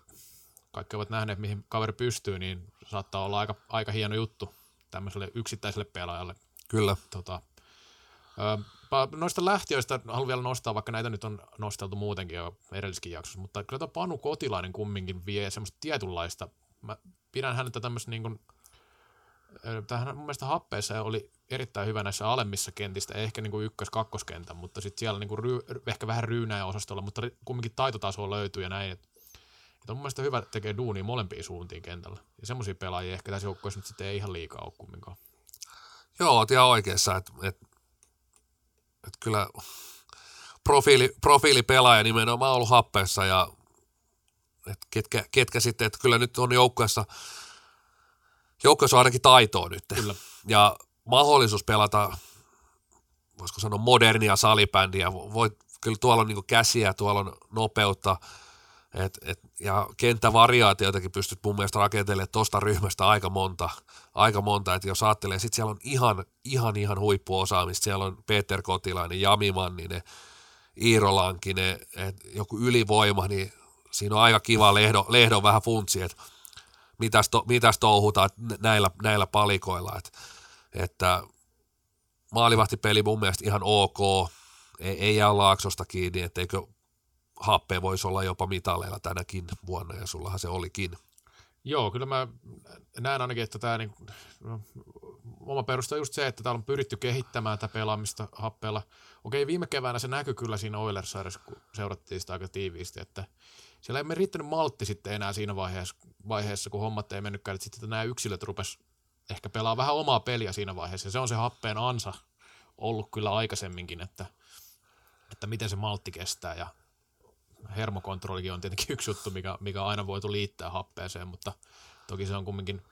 kaikki ovat nähneet, mihin kaveri pystyy, niin saattaa olla aika, aika hieno juttu tämmöiselle yksittäiselle pelaajalle. Kyllä. Tota, Noista lähtiöistä haluan vielä nostaa, vaikka näitä nyt on nosteltu muutenkin jo edelliskin jaksossa, mutta kyllä tämä Panu Kotilainen kumminkin vie semmoista tietynlaista, mä pidän häntä tämmöistä niin kuin, tähän mun mielestä happeessa oli erittäin hyvä näissä alemmissa kentistä, ehkä niin kuin ykkös-kakkoskentän, mutta sitten siellä niin kuin ry, ehkä vähän ryynäjä osastolla, mutta kumminkin taitotasoa löytyy ja näin, että on mun mielestä hyvä tekee duunia molempiin suuntiin kentällä. Ja semmoisia pelaajia ehkä tässä joukkueessa nyt sitten ei ihan liikaa ole kumminkaan. Joo, oot ihan oikeassa, että, että että kyllä profiili, profiilipelaaja nimenomaan ollut happeessa ja että ketkä, ketkä sitten, että kyllä nyt on joukkueessa, joukkueessa on ainakin taitoa nyt. Kyllä. Ja mahdollisuus pelata, voisiko sanoa modernia salibändiä, voi, kyllä tuolla on niin käsiä, tuolla on nopeutta, et, et, ja kenttävariaatioitakin pystyt mun mielestä rakentelemaan tuosta ryhmästä aika monta, aika monta, että jos ajattelee, sitten siellä on ihan, ihan, ihan huippuosaamista, siellä on Peter Kotilainen, Jami Manninen, Iiro Lankinen, joku ylivoima, niin siinä on aika kiva lehdo, lehdon vähän funtsi, että mitäs, to, mitäs touhutaan näillä, näillä palikoilla, että, että maalivahtipeli mun mielestä ihan ok, ei, ei jää laaksosta kiinni, etteikö happe voisi olla jopa mitaleilla tänäkin vuonna, ja sullahan se olikin. Joo, kyllä mä näen ainakin, että tämä niin, no, oma perusta on just se, että täällä on pyritty kehittämään tätä pelaamista happeella. Okei, viime keväänä se näkyi kyllä siinä oilers kun seurattiin sitä aika tiiviisti, että siellä ei me riittänyt maltti sitten enää siinä vaiheessa, vaiheessa kun hommat ei mennytkään, että sitten nämä yksilöt rupes ehkä pelaa vähän omaa peliä siinä vaiheessa, ja se on se happeen ansa ollut kyllä aikaisemminkin, että, että miten se maltti kestää, ja hermokontrollikin on tietenkin yksi juttu, mikä, mikä aina voitu liittää happeeseen, mutta toki se on kumminkin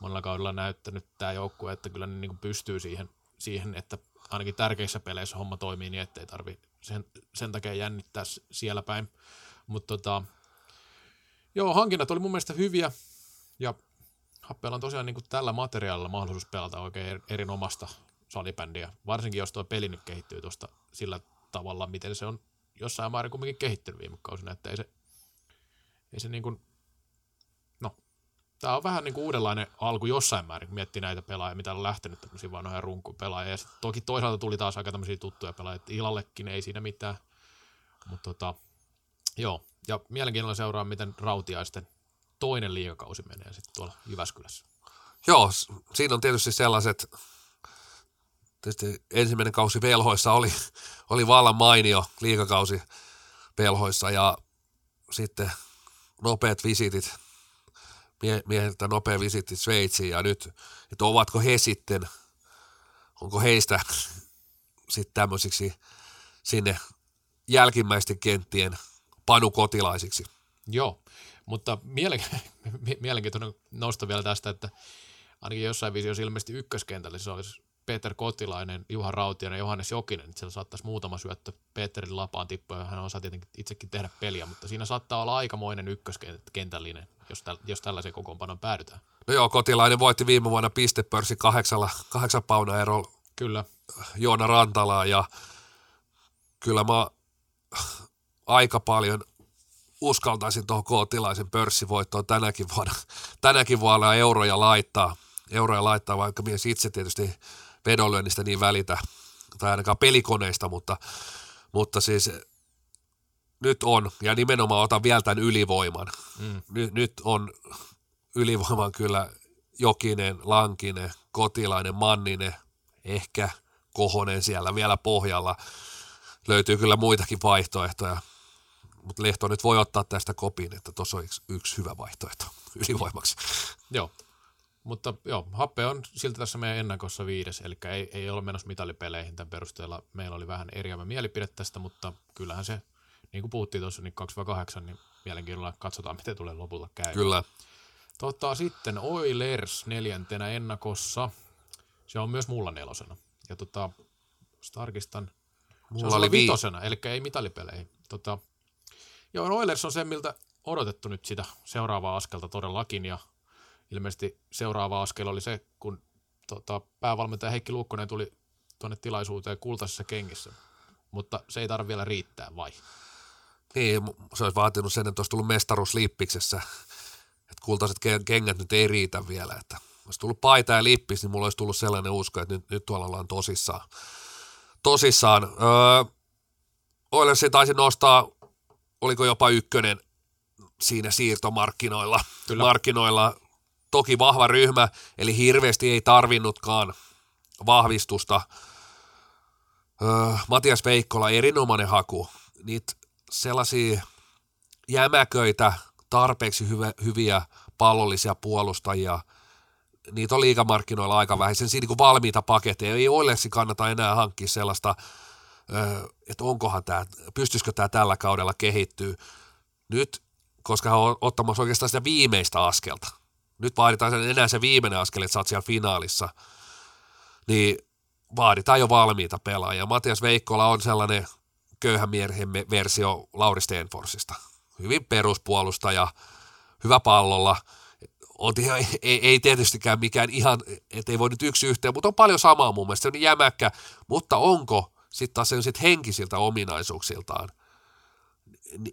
monella kaudella näyttänyt tämä joukkue, että kyllä ne niin pystyy siihen, siihen, että ainakin tärkeissä peleissä homma toimii niin, ettei tarvi sen, sen takia jännittää siellä päin. Mutta tota, joo, hankinnat oli mun mielestä hyviä. Ja Happeella on tosiaan niin tällä materiaalilla mahdollisuus pelata oikein erinomasta salibändiä, varsinkin jos tuo peli nyt kehittyy tuosta sillä tavalla, miten se on jossain määrin kumminkin kehittynyt viime kausina, että ei se, ei se niin kuin, no, tämä on vähän niin kuin uudenlainen alku jossain määrin, kun miettii näitä pelaajia, mitä on lähtenyt tämmöisiä vanhoja runkupelaajia, ja sitten toki toisaalta tuli taas aika tämmöisiä tuttuja pelaajia, että Ilallekin ei siinä mitään, mutta tota, joo, ja mielenkiinnolla seuraa, miten Rautiaisten toinen liikakausi menee sitten tuolla Jyväskylässä. Joo, siinä on tietysti sellaiset tietysti ensimmäinen kausi velhoissa oli, oli vallan mainio liikakausi velhoissa ja sitten nopeat visitit, mie, nopea visitti Sveitsiin ja nyt, että ovatko he sitten, onko heistä sitten tämmöisiksi sinne jälkimmäisten kenttien panukotilaisiksi. Joo, mutta mielenkiintoinen nosto vielä tästä, että ainakin jossain visiossa ilmeisesti ykköskentällä se olisi Peter Kotilainen, Juha Rautiainen ja Johannes Jokinen, että siellä saattaisi muutama syöttö Peterin lapaan tippua, ja hän osaa tietenkin itsekin tehdä peliä, mutta siinä saattaa olla aikamoinen ykköskentällinen, jos, täl, jos tällaisen kokoonpanon päädytään. No joo, kotilainen voitti viime vuonna pistepörssi kahdeksalla, kahdeksan pauna erolla Kyllä. Joona Rantalaa ja kyllä mä aika paljon uskaltaisin tuohon kootilaisen pörssivoittoon tänäkin vuonna, tänäkin vuonna euroja laittaa, euroja laittaa, vaikka mies itse tietysti vedonlyönnistä niin välitä, tai ainakaan pelikoneista, mutta, mutta siis nyt on, ja nimenomaan otan vielä tämän ylivoiman. Mm. Nyt, nyt on ylivoiman kyllä Jokinen, Lankinen, Kotilainen, Manninen, ehkä Kohonen siellä vielä pohjalla. Löytyy kyllä muitakin vaihtoehtoja, mutta Lehto nyt voi ottaa tästä kopin, että tuossa on yksi, yksi hyvä vaihtoehto ylivoimaksi. Joo, mutta joo, Happe on siltä tässä meidän ennakossa viides, eli ei, ei ole menossa mitalipeleihin tämän perusteella. Meillä oli vähän eriävä mielipide tästä, mutta kyllähän se, niin kuin puhuttiin tuossa, niin 2-8, niin mielenkiinnolla katsotaan, miten tulee lopulta käy. Kyllä. Tota, sitten Oilers neljäntenä ennakossa. Se on myös mulla nelosena. Ja tota, tarkistan, mulla se oli vitosena, eli ei mitalipeleihin. Tota, joo, Oilers on se, miltä odotettu nyt sitä seuraavaa askelta todellakin, ja ilmeisesti seuraava askel oli se, kun tota, päävalmentaja Heikki Luukkonen tuli tuonne tilaisuuteen kultaisessa kengissä. Mutta se ei tarvitse vielä riittää, vai? Niin, se olisi vaatinut sen, että olisi tullut mestaruus. Että kultaiset kengät nyt ei riitä vielä. Että olisi tullut paita ja lippis, niin mulla olisi tullut sellainen usko, että nyt, nyt tuolla ollaan tosissaan. tosissaan. Öö, Oilersi taisi nostaa, oliko jopa ykkönen siinä siirtomarkkinoilla. Kyllä. Markkinoilla toki vahva ryhmä, eli hirveästi ei tarvinnutkaan vahvistusta. Öö, Matias Veikkola, erinomainen haku. Niitä sellaisia jämäköitä, tarpeeksi hyvä, hyviä pallollisia puolustajia, niitä on liikamarkkinoilla aika vähän. Sen siinä niin valmiita paketteja. Ei Oilersi kannata enää hankkia sellaista, että onkohan tämä, pystyisikö tämä tällä kaudella kehittyä. Nyt, koska hän on ottamassa oikeastaan sitä viimeistä askelta, nyt vaaditaan enää se viimeinen askel, että sä oot siellä finaalissa, niin vaaditaan jo valmiita pelaajia. Matias Veikkola on sellainen köyhän miehen versio Lauri Stenforsista. Hyvin peruspuolustaja, hyvä pallolla, on, ei, ei tietystikään mikään ihan, ettei voi nyt yksi yhteen, mutta on paljon samaa mun mielestä, se on jämäkkä, mutta onko sitten taas sit henkisiltä ominaisuuksiltaan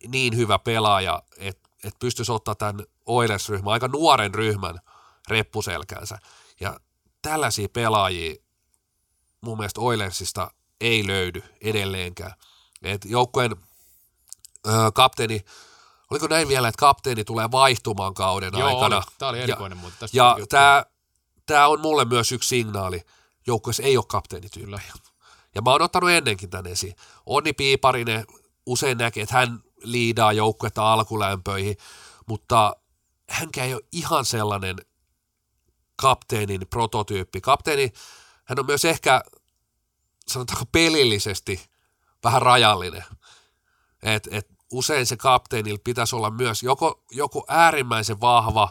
niin hyvä pelaaja, että et pystyisi ottaa tämän Oilers-ryhmän, aika nuoren ryhmän reppuselkäänsä. Ja tällaisia pelaajia mun mielestä Oilersista ei löydy edelleenkään. Et joukkueen ö, kapteeni, oliko näin vielä, että kapteeni tulee vaihtumaan kauden Joo, aikana. Oli. Tämä oli erikoinen, ja, mutta Ja tämä, tämä on mulle myös yksi signaali. Joukkueessa ei ole kapteenityyppejä. Ja mä oon ottanut ennenkin tänne esiin. Onni Piiparinen usein näkee, että hän liidaa joukkuetta alkulämpöihin, mutta hänkään ei ole ihan sellainen kapteenin prototyyppi. Kapteeni, hän on myös ehkä, sanotaanko pelillisesti, vähän rajallinen. Et, et usein se kapteenilla pitäisi olla myös joko, joko äärimmäisen vahva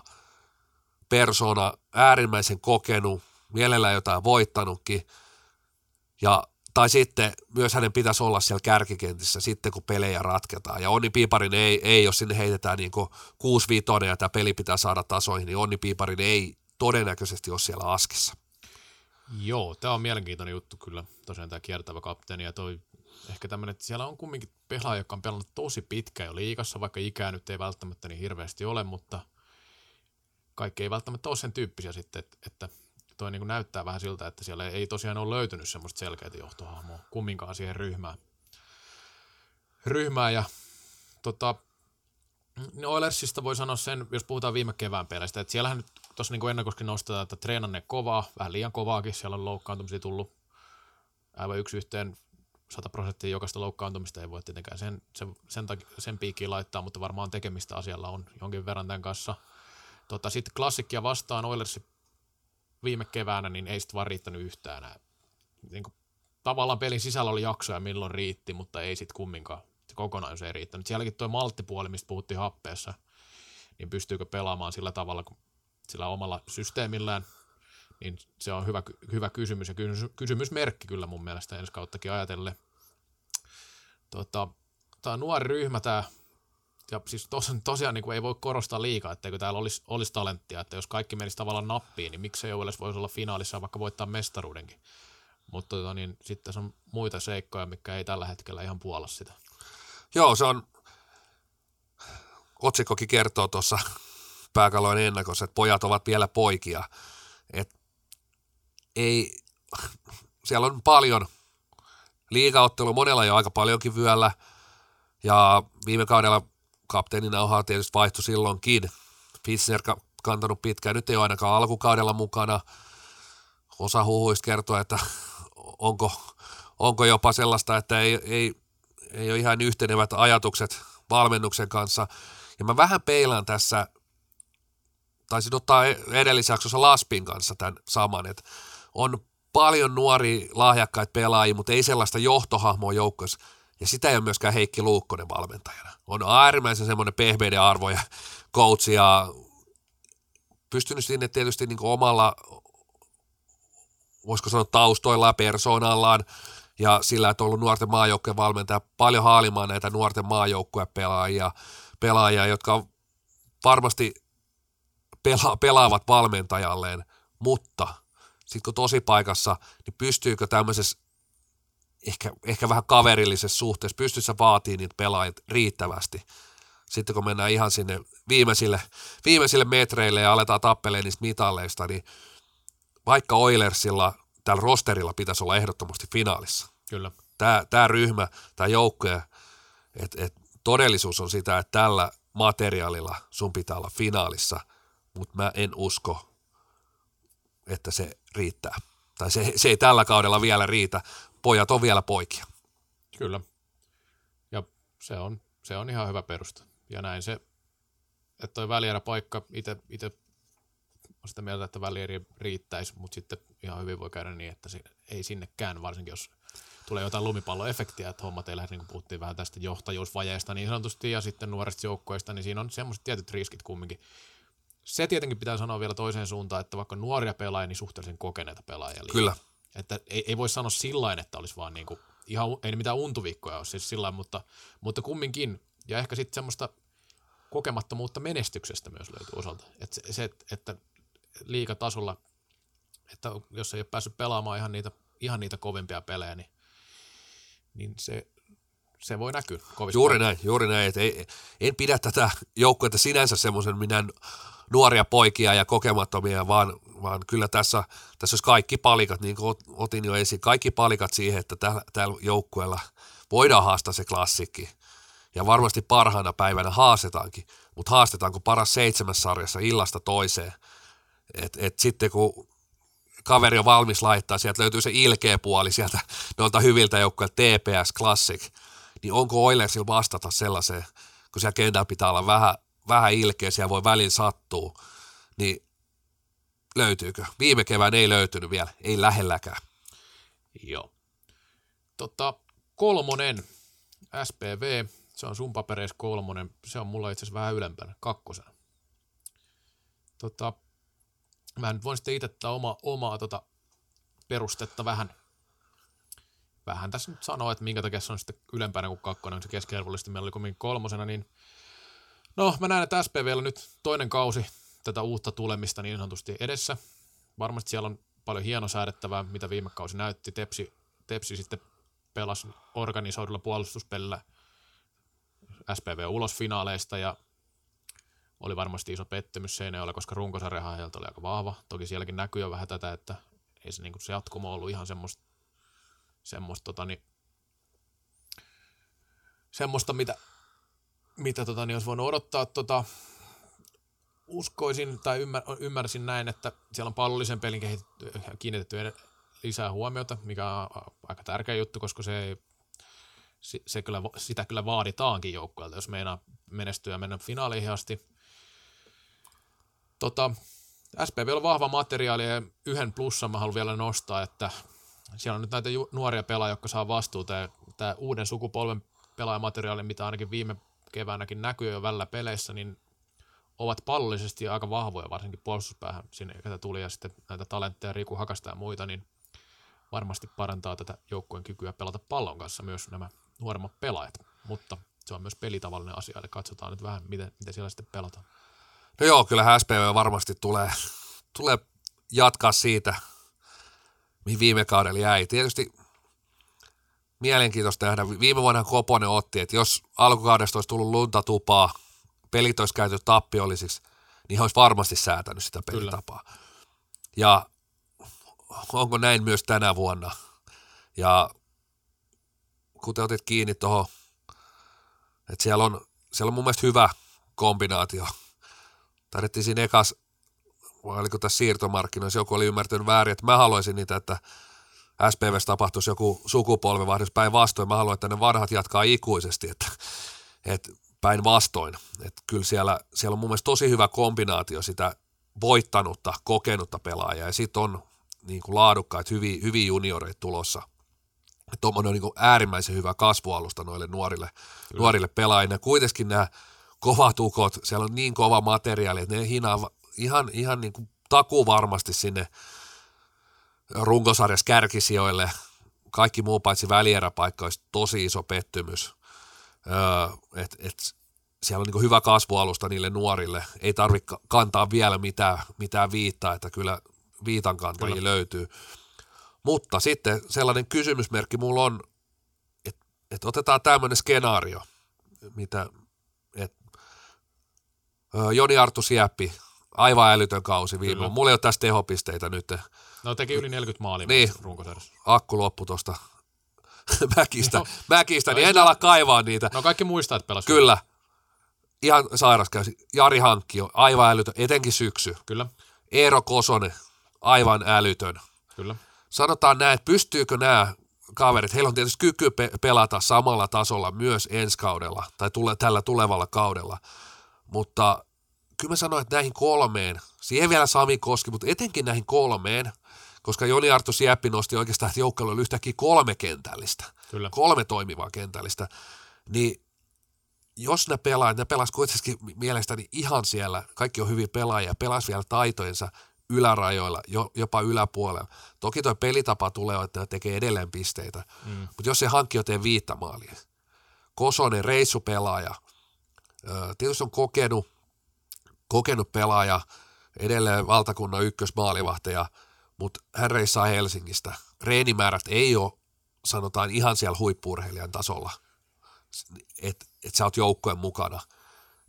persona, äärimmäisen kokenut, mielellään jotain voittanutkin, ja tai sitten myös hänen pitäisi olla siellä kärkikentissä sitten, kun pelejä ratketaan. Ja Onni Piiparin ei, ei jos sinne heitetään niin 6 5 ja tämä peli pitää saada tasoihin, niin Onni Piiparin ei todennäköisesti ole siellä askissa. Joo, tämä on mielenkiintoinen juttu kyllä, tosiaan tämä kiertävä kapteeni ja toi ehkä tämmöinen, että siellä on kumminkin pelaaja, joka on pelannut tosi pitkään jo liikassa, vaikka ikää nyt ei välttämättä niin hirveästi ole, mutta kaikki ei välttämättä ole sen tyyppisiä sitten, että, että toi niin näyttää vähän siltä, että siellä ei tosiaan ole löytynyt semmoista selkeää johtohahmoa kumminkaan siihen ryhmään. Ryhmään ja tota, no Oilersista voi sanoa sen, jos puhutaan viime kevään peleistä, että siellähän nyt tuossa niin ennakoskin nostetaan, että treenanne kovaa, vähän liian kovaakin, siellä on loukkaantumisia tullut aivan yksi yhteen 100 prosenttia jokaista loukkaantumista ei voi tietenkään sen, sen, sen, sen piikkiin laittaa, mutta varmaan tekemistä asialla on jonkin verran tämän kanssa. Tota, sitten klassikkia vastaan Oilersi viime keväänä, niin ei sitten vaan riittänyt yhtään. Niin kuin, tavallaan pelin sisällä oli jaksoja, milloin riitti, mutta ei sitten kumminkaan. Se kokonaisuus ei riittänyt. Sielläkin tuo malttipuoli, mistä puhuttiin happeessa, niin pystyykö pelaamaan sillä tavalla, kun sillä omalla systeemillään, niin se on hyvä, hyvä kysymys ja kysymysmerkki kyllä mun mielestä ensi kauttakin ajatellen. Tota, tämä nuori ryhmä, tämä ja siis tos, tosiaan niin kuin ei voi korostaa liikaa, etteikö täällä olisi, olisi talenttia, että jos kaikki menisi tavallaan nappiin, niin miksei Oilers voisi olla finaalissa vaikka voittaa mestaruudenkin. Mutta tota, niin, sitten on muita seikkoja, mikä ei tällä hetkellä ihan puolla sitä. Joo, se on, otsikkokin kertoo tuossa pääkallojen ennakossa, että pojat ovat vielä poikia. Et ei, siellä on paljon liigaottelu, monella jo aika paljonkin vyöllä, ja viime kaudella kapteenin nauhaa tietysti vaihtui silloinkin. Fitzner kantanut pitkään, nyt ei ole ainakaan alkukaudella mukana. Osa huhuista kertoo, että onko, onko jopa sellaista, että ei, ei, ei ole ihan yhtenevät ajatukset valmennuksen kanssa. Ja mä vähän peilaan tässä, taisin ottaa edellisjaksossa Laspin kanssa tämän saman, että on paljon nuoria lahjakkaita pelaajia, mutta ei sellaista johtohahmoa joukkoissa. Ja sitä ei ole myöskään Heikki Luukkonen valmentajana. On äärimmäisen semmoinen pehmeiden arvo ja coach ja pystynyt sinne tietysti niin omalla, voisiko sanoa taustoilla ja persoonallaan ja sillä, että on ollut nuorten maajoukkojen valmentaja paljon haalimaan näitä nuorten maajoukkojen pelaajia, pelaajia, jotka varmasti pela, pelaavat valmentajalleen, mutta sitten kun tosi paikassa, niin pystyykö tämmöisessä ehkä, ehkä vähän kaverillisessa suhteessa, pystyssä vaatii niitä pelaajat riittävästi. Sitten kun mennään ihan sinne viimeisille, viimeisille metreille ja aletaan tappeleen niistä mitalleista, niin vaikka Oilersilla tällä rosterilla pitäisi olla ehdottomasti finaalissa. Kyllä. Tämä, tämä ryhmä, tämä joukkoja, että et todellisuus on sitä, että tällä materiaalilla sun pitää olla finaalissa, mutta mä en usko, että se riittää. Tai se, se ei tällä kaudella vielä riitä. Pojat on vielä poikia. Kyllä. Ja se on, se on ihan hyvä perusta. Ja näin se, että toi paikka itse on sitä mieltä, että välieri riittäisi, mutta sitten ihan hyvin voi käydä niin, että se ei sinnekään, varsinkin jos tulee jotain lumipalloefektiä, että hommat ei lähde, niin kuin puhuttiin vähän tästä johtajuusvajeesta niin sanotusti, ja sitten nuorista joukkoista, niin siinä on semmoiset tietyt riskit kumminkin. Se tietenkin pitää sanoa vielä toiseen suuntaan, että vaikka nuoria pelaajia, niin suhteellisen kokeneita pelaajia. Liikaa. Kyllä. Että ei, ei voi sanoa sillä että olisi vaan niin kuin, ihan, ei mitään untuviikkoja ole siis sillä mutta, mutta kumminkin, ja ehkä sitten semmoista kokemattomuutta menestyksestä myös löytyy osalta. Että se, se että liikatasolla, että jos ei ole päässyt pelaamaan ihan niitä, ihan niitä kovimpia pelejä, niin, niin se, se voi näkyä kovin. Juuri näin, juuri näin. Että ei, en pidä tätä joukkuetta sinänsä semmoisen minä nuoria poikia ja kokemattomia, vaan, vaan kyllä tässä, tässä olisi kaikki palikat, niin kuin otin jo esiin, kaikki palikat siihen, että tällä, tällä joukkueella voidaan haastaa se klassikki. Ja varmasti parhaana päivänä haastetaankin, mutta haastetaanko paras seitsemäs sarjassa illasta toiseen – et, et sitten kun kaveri on valmis laittaa, sieltä löytyy se ilkeä puoli sieltä noilta hyviltä joukkoilta TPS Classic, niin onko Oilersilla vastata sellaiseen, kun siellä kentällä pitää olla vähän, vähän ilkeä, siellä voi välillä sattua, niin löytyykö? Viime kevään ei löytynyt vielä, ei lähelläkään. Joo. Tota, kolmonen, SPV, se on sun papereissa kolmonen, se on mulla itse asiassa vähän ylempänä, kakkosena. Tota, Mä nyt voin sitten itse oma, omaa tota perustetta vähän, vähän tässä nyt sanoa, että minkä takia se on sitten ylempänä kuin kakkonen, se keskiarvollisesti meillä oli kolmosena, niin no mä näen, että SPVllä nyt toinen kausi tätä uutta tulemista niin sanotusti edessä. Varmasti siellä on paljon hienosäädettävää, mitä viime kausi näytti. Tepsi, Tepsi sitten pelasi organisoidulla puolustuspelillä SPV ulos finaaleista ja oli varmasti iso pettymys Seinäjoella, koska runkosarjahan heiltä oli aika vahva. Toki sielläkin näkyy jo vähän tätä, että ei se, niin se jatkumo ollut ihan semmoista, semmoista, tota, niin, semmoista mitä, mitä tota, niin olisi voinut odottaa. Tota, uskoisin tai ymmär, ymmärsin näin, että siellä on pallollisen pelin kiinnitetty lisää huomiota, mikä on aika tärkeä juttu, koska se ei se kyllä, sitä kyllä vaaditaankin joukkueelta, jos meinaa menestyä ja mennä finaaleihin asti. Tota, SPV on vahva materiaali ja yhden plussan mä haluan vielä nostaa, että siellä on nyt näitä nuoria pelaajia, jotka saa vastuuta ja tämä uuden sukupolven pelaajamateriaali, mitä ainakin viime keväänäkin näkyy jo välillä peleissä, niin ovat pallollisesti aika vahvoja, varsinkin puolustuspäähän sinne, ketä tuli, ja sitten näitä talentteja, Riku Hakasta ja muita, niin varmasti parantaa tätä joukkueen kykyä pelata pallon kanssa myös nämä nuoremmat pelaajat. Mutta se on myös pelitavallinen asia, eli katsotaan nyt vähän, miten, miten siellä sitten pelataan. No joo, kyllä SPV varmasti tulee, tulee jatkaa siitä, mihin viime kaudella jäi. Tietysti mielenkiintoista nähdä. Viime vuonna Koponen otti, että jos alkukaudesta olisi tullut lunta tupaa, pelit olisi käyty tappiollisiksi, niin he olisi varmasti säätänyt sitä pelitapaa. Kyllä. Ja onko näin myös tänä vuonna? Ja kuten otit kiinni tuohon, että siellä on, siellä on mun mielestä hyvä kombinaatio. Tarvittiin siinä ekas, vai oliko tässä siirtomarkkinoissa, joku oli ymmärtänyt väärin, että mä haluaisin niitä, että SPVssä tapahtuisi joku sukupolvenvaihdos päinvastoin. Mä haluan, että ne vanhat jatkaa ikuisesti, että, että päinvastoin. Että kyllä siellä, siellä on mun mielestä tosi hyvä kombinaatio sitä voittanutta, kokenutta pelaajaa ja sitten on niin kuin laadukkaita, hyviä, hyviä junioreita tulossa. Tuommoinen on niin kuin äärimmäisen hyvä kasvualusta noille nuorille, nuorille pelaajille. Kuitenkin nämä kovat ukot, siellä on niin kova materiaali, että ne hinaa ihan, ihan niin kuin takuu varmasti sinne runkosarjassa kärkisijoille. Kaikki muu paitsi välieräpaikka olisi tosi iso pettymys. Öö, et, et siellä on niin hyvä kasvualusta niille nuorille. Ei tarvitse kantaa vielä mitään, mitään viittaa, että kyllä viitan kantajia kyllä. löytyy. Mutta sitten sellainen kysymysmerkki mulla on, että et otetaan tämmöinen skenaario, mitä, et, Joni Arttu Sieppi, aivan älytön kausi viime Mulla ei ole tässä tehopisteitä nyt. No teki yli 40 maalia niin, runkosarjassa. Akku loppu tuosta mäkistä, no, mäkistä no, niin en ala kaivaa niitä. No kaikki muistaa, että pelasi. Kyllä. Ihan sairas käsi. Jari Hankkio, aivan älytön, etenkin syksy. Kyllä. Eero Kosonen, aivan älytön. Kyllä. Sanotaan näin, että pystyykö nämä kaverit, heillä on tietysti kyky pe- pelata samalla tasolla myös ensi kaudella tai tule, tällä tulevalla kaudella, mutta kyllä mä sanoin, että näihin kolmeen, siihen vielä Sami Koski, mutta etenkin näihin kolmeen, koska Joni Arto Sieppi nosti oikeastaan, että joukkueella oli yhtäkkiä kolme kentällistä, Kyllä. kolme toimivaa kentällistä, niin jos ne pelaajat, ne pelas kuitenkin mielestäni ihan siellä, kaikki on hyvin pelaajia, pelas vielä taitojensa ylärajoilla, jo, jopa yläpuolella. Toki tuo pelitapa tulee, että ne tekee edelleen pisteitä, mm. mutta jos se hankki joten viittä maalia, Kosonen, reissupelaaja, tietysti on kokenut, kokenut pelaaja, edelleen valtakunnan ykkösmaalivahteja, mutta hän reissaa Helsingistä. Reenimäärät ei ole, sanotaan, ihan siellä huippurheilijan tasolla, että et sä oot joukkojen mukana.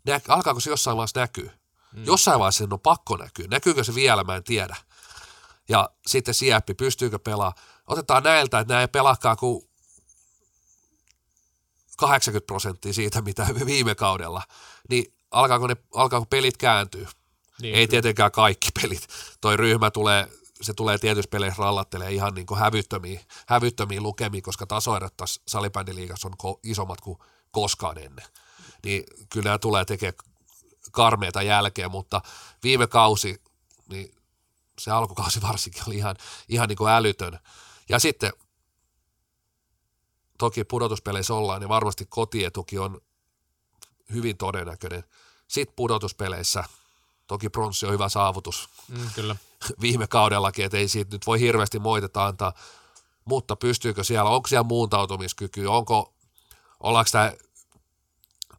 Nä, alkaako se jossain vaiheessa näkyy? Mm. Jossain vaiheessa sen on pakko näkyä. Näkyykö se vielä, mä en tiedä. Ja sitten Sieppi, pystyykö pelaa? Otetaan näiltä, että nämä ei pelaakaan kuin 80 prosenttia siitä, mitä viime kaudella. Niin alkaako, ne, alkaako pelit kääntyä? Niin, ei kyllä. tietenkään kaikki pelit. Toi ryhmä tulee, se tulee tietyissä peleissä rallattelee ihan niin kuin hävyttömiä, hävyttömiä lukemia, koska tasoerot tässä salibändiliigassa on ko- isommat kuin koskaan ennen. Niin kyllä nämä tulee tekemään karmeita jälkeen, mutta viime kausi, niin se alkukausi varsinkin oli ihan, ihan niin kuin älytön. Ja sitten toki pudotuspeleissä ollaan, niin varmasti kotietuki on hyvin todennäköinen. Sitten pudotuspeleissä, toki pronssi on hyvä saavutus mm, kyllä. viime kaudellakin, että ei siitä nyt voi hirveästi moiteta antaa, mutta pystyykö siellä, onko siellä muuntautumiskyky, onko, ollaanko tämä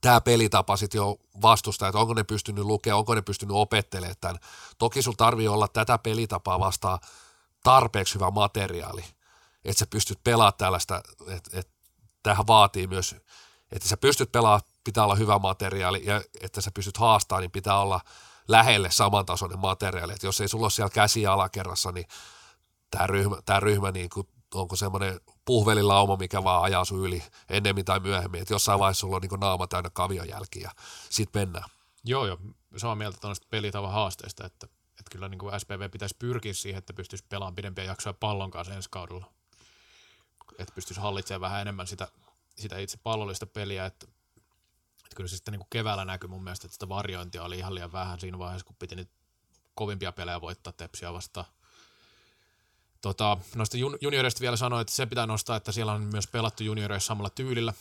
tämä pelitapa sitten jo vastustaa, että onko ne pystynyt lukemaan, onko ne pystynyt opettelemaan tämän. Toki sulla tarvii olla tätä pelitapaa vastaan tarpeeksi hyvä materiaali, että sä pystyt pelaamaan tällaista, että, että tähän vaatii myös, että sä pystyt pelaamaan, pitää olla hyvä materiaali ja että sä pystyt haastamaan, niin pitää olla lähelle samantasoinen materiaali. Että jos ei sulla ole siellä käsi alakerrassa, niin tämä ryhmä, tämä ryhmä niin kuin, onko semmoinen puhvelilauma, mikä vaan ajaa sun yli ennemmin tai myöhemmin, että jossain vaiheessa sulla on niin naama täynnä kavionjälkiä, sit mennään. Joo, joo, samaa mieltä tuollaista pelitavan haasteista, että, että kyllä niin kuin SPV pitäisi pyrkiä siihen, että pystyisi pelaamaan pidempiä jaksoja pallon kanssa ensi kaudella. Että pystyisi hallitsemaan vähän enemmän sitä, sitä itse pallollista peliä, että, että kyllä se sitten niin keväällä näkyy mun mielestä, että sitä varjointia oli ihan liian vähän siinä vaiheessa, kun piti nyt kovimpia pelejä voittaa tepsiä vastaan Tota, noista junioreista vielä sanoin, että se pitää nostaa, että siellä on myös pelattu junioreissa samalla tyylillä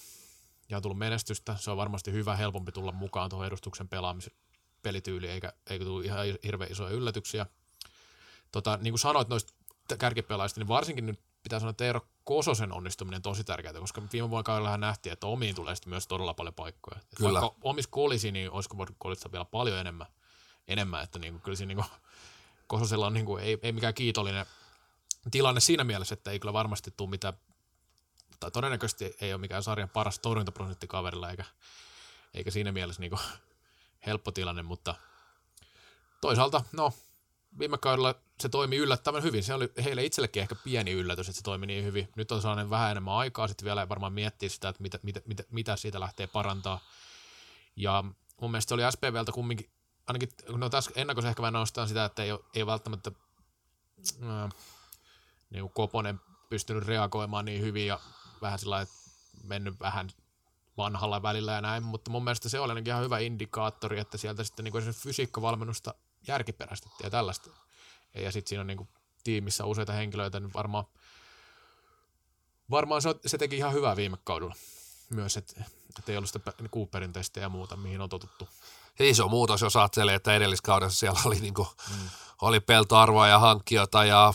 ja on tullut menestystä. Se on varmasti hyvä, helpompi tulla mukaan tuohon edustuksen pelaamisen pelityyliin, eikä, eikä tule ihan hirveän isoja yllätyksiä. Tota, niin kuin sanoit noista kärkipelaajista, niin varsinkin nyt pitää sanoa, että Eero Kososen onnistuminen tosi tärkeää, koska viime vuonna kaudella nähtiin, että omiin tulee sitten myös todella paljon paikkoja. Et Kyllä. Vaikka omissa kolisi, niin olisiko voinut kolista vielä paljon enemmän, enemmän että niin kuin, kyllä siinä niin kuin, Kososella on niin kuin, ei, ei mikään kiitollinen tilanne siinä mielessä, että ei kyllä varmasti tule mitään, tai todennäköisesti ei ole mikään sarjan paras torjuntaprosentti kaverilla, eikä, eikä siinä mielessä niin kuin, helppo tilanne, mutta toisaalta, no, viime kaudella se toimi yllättävän hyvin. Se oli heille itsellekin ehkä pieni yllätys, että se toimi niin hyvin. Nyt on saanut vähän enemmän aikaa sitten vielä varmaan miettiä sitä, että mitä, mitä, mitä, mitä siitä lähtee parantaa. Ja mun mielestä se oli SPVltä kumminkin, ainakin no tässä ennakossa ehkä vähän nostaa sitä, että ei, ole, ei välttämättä ää, niin kuin Koponen pystynyt reagoimaan niin hyvin ja vähän sillä että mennyt vähän vanhalla välillä ja näin, mutta mun mielestä se oli ainakin ihan hyvä indikaattori, että sieltä sitten niin kuin fysiikkavalmennusta järkiperäistettiin ja tällaista. Ja sitten siinä on niin kuin tiimissä useita henkilöitä, niin varmaan, varmaan se, se teki ihan hyvää viime kaudella myös, että et ei ollut sitä Cooperin testiä ja muuta, mihin on totuttu. Iso muutos, jos ajattelee, että edelliskaudessa siellä oli, niin kuin, mm. oli peltoarvoa ja hankkiota ja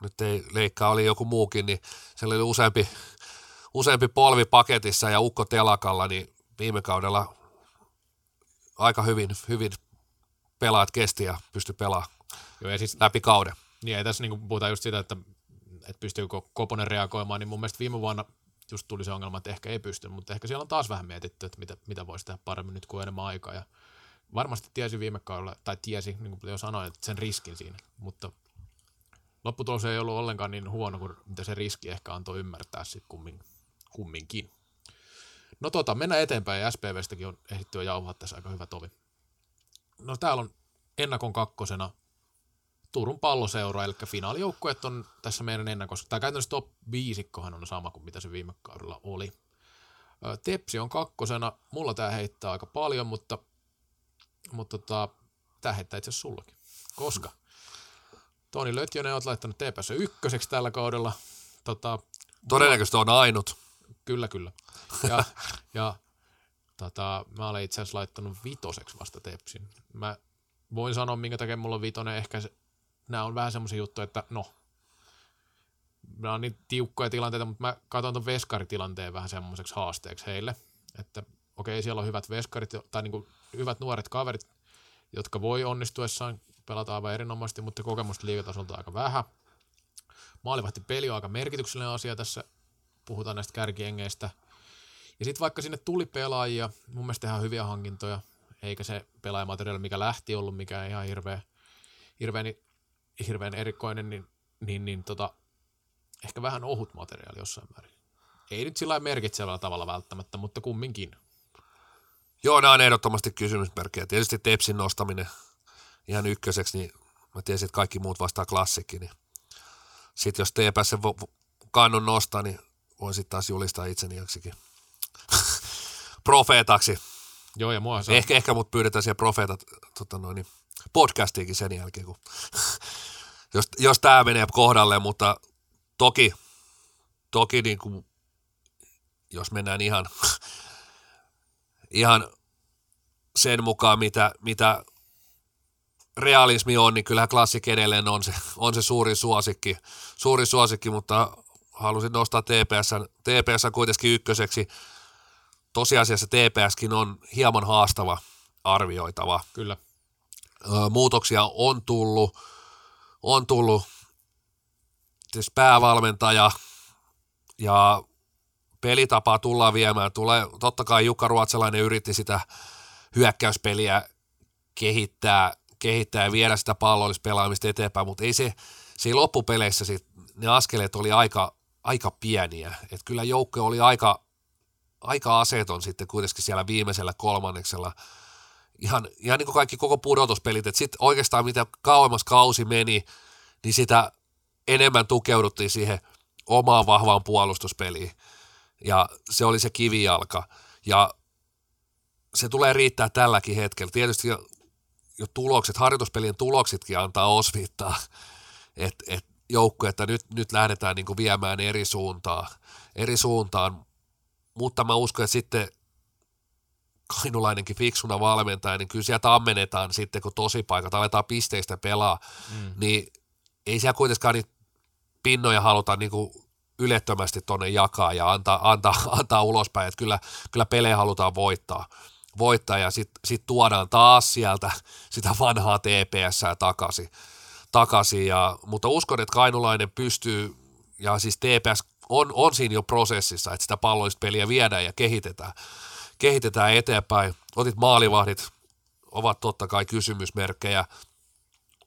nyt ei leikkaa, oli joku muukin, niin siellä oli useampi, useampi polvi paketissa ja ukko telakalla, niin viime kaudella aika hyvin, hyvin pelaat kesti ja pysty pelaamaan Joo, ja siis, läpi kauden. Niin, ja tässä niin puhutaan just sitä, että, että pystyykö Koponen reagoimaan, niin mun mielestä viime vuonna just tuli se ongelma, että ehkä ei pysty, mutta ehkä siellä on taas vähän mietitty, että mitä, mitä voisi tehdä paremmin nyt kuin enemmän aikaa. Ja varmasti tiesi viime kaudella, tai tiesi, niin kuin jo sanoin, että sen riskin siinä, mutta lopputulos ei ollut ollenkaan niin huono kuin mitä se riski ehkä antoi ymmärtää sitten kummin, kumminkin. No tota, mennään eteenpäin ja SPVstäkin on ehditty jo jauhaa tässä aika hyvä tovi. No täällä on ennakon kakkosena Turun palloseura, eli finaalijoukkueet on tässä meidän ennakossa. Tämä käytännössä top 5 on sama kuin mitä se viime kaudella oli. Tepsi on kakkosena. Mulla tämä heittää aika paljon, mutta, mutta tota, tämä heittää itse asiassa sullakin. Koska Toni Lötjönen on laittanut TPS ykköseksi tällä kaudella. Tota, Todennäköisesti on ainut. Kyllä, kyllä. Ja, ja tota, mä olen itse asiassa laittanut vitoseksi vasta Tepsin. Mä voin sanoa, minkä takia mulla on vitonen. Ehkä nämä on vähän semmoisia juttuja, että no, nämä on niin tiukkoja tilanteita, mutta mä katson tuon veskaritilanteen vähän semmoiseksi haasteeksi heille, että okei, siellä on hyvät veskarit, tai niin kuin hyvät nuoret kaverit, jotka voi onnistuessaan pelata aivan erinomaisesti, mutta kokemusta liigatasolta aika vähän. Maalivahti peli on aika merkityksellinen asia tässä, puhutaan näistä kärkiengeistä. Ja sitten vaikka sinne tuli pelaajia, mun mielestä ihan hyviä hankintoja, eikä se pelaajamateriaali, mikä lähti, ollut mikään ihan hirveä, hirveän, hirveän erikoinen, niin, niin, niin tota, ehkä vähän ohut materiaali jossain määrin. Ei nyt sillä merkitsevällä tavalla välttämättä, mutta kumminkin. Joo, nämä on ehdottomasti kysymysmerkkejä. Tietysti Tepsin nostaminen ihan ykköseksi, niin mä tiesin, että kaikki muut vastaa klassikki. Niin. Sitten jos TPS sen kannun nostaa, niin voin sitten taas julistaa itseni joksikin profeetaksi. Joo, ja mua saa. Ehkä, ehkä mut pyydetään siellä profeetat tota noin, niin podcastiinkin sen jälkeen, kun jos, jos tämä menee kohdalle, mutta toki, toki niin kuin, jos mennään ihan, ihan sen mukaan, mitä, mitä realismi on, niin kyllähän klassik edelleen on se, on se suuri suosikki, suuri suosikki, mutta halusin nostaa TPS, TPS kuitenkin ykköseksi. Tosiasiassa TPSkin on hieman haastava arvioitava. Kyllä. Muutoksia on tullut, on tullut siis päävalmentaja ja pelitapaa tullaan viemään. Tulee, totta kai Jukka Ruotsalainen yritti sitä hyökkäyspeliä kehittää, kehittää ja viedä sitä pallollispelaamista eteenpäin, mutta ei se, se ei loppupeleissä sit, ne askeleet oli aika, aika pieniä. Et kyllä joukko oli aika, aika aseton sitten kuitenkin siellä viimeisellä kolmanneksella. Ihan, ihan niin kuin kaikki koko pudotuspelit, että sitten oikeastaan mitä kauemmas kausi meni, niin sitä enemmän tukeuduttiin siihen omaan vahvaan puolustuspeliin. Ja se oli se kivijalka. Ja se tulee riittää tälläkin hetkellä. Tietysti jo, jo tulokset, harjoituspelien tuloksetkin antaa osviittaa, että et joukko, että nyt, nyt lähdetään niin kuin viemään eri suuntaan, eri suuntaan. Mutta mä uskon, että sitten kainulainenkin fiksuna valmentaja, niin kyllä sieltä ammennetaan sitten, kun tosipaikat aletaan pisteistä pelaa, mm. niin ei siellä kuitenkaan niitä pinnoja halutaan niin kuin ylettömästi tuonne jakaa ja antaa, antaa, antaa ulospäin, että kyllä, kyllä pelejä halutaan voittaa, voittaa ja sitten sit tuodaan taas sieltä sitä vanhaa TPS takaisin, takaisin ja, mutta uskon, että Kainulainen pystyy ja siis TPS on, on siinä jo prosessissa, että sitä palloista peliä viedään ja kehitetään, kehitetään eteenpäin. Otit maalivahdit, ovat totta kai kysymysmerkkejä.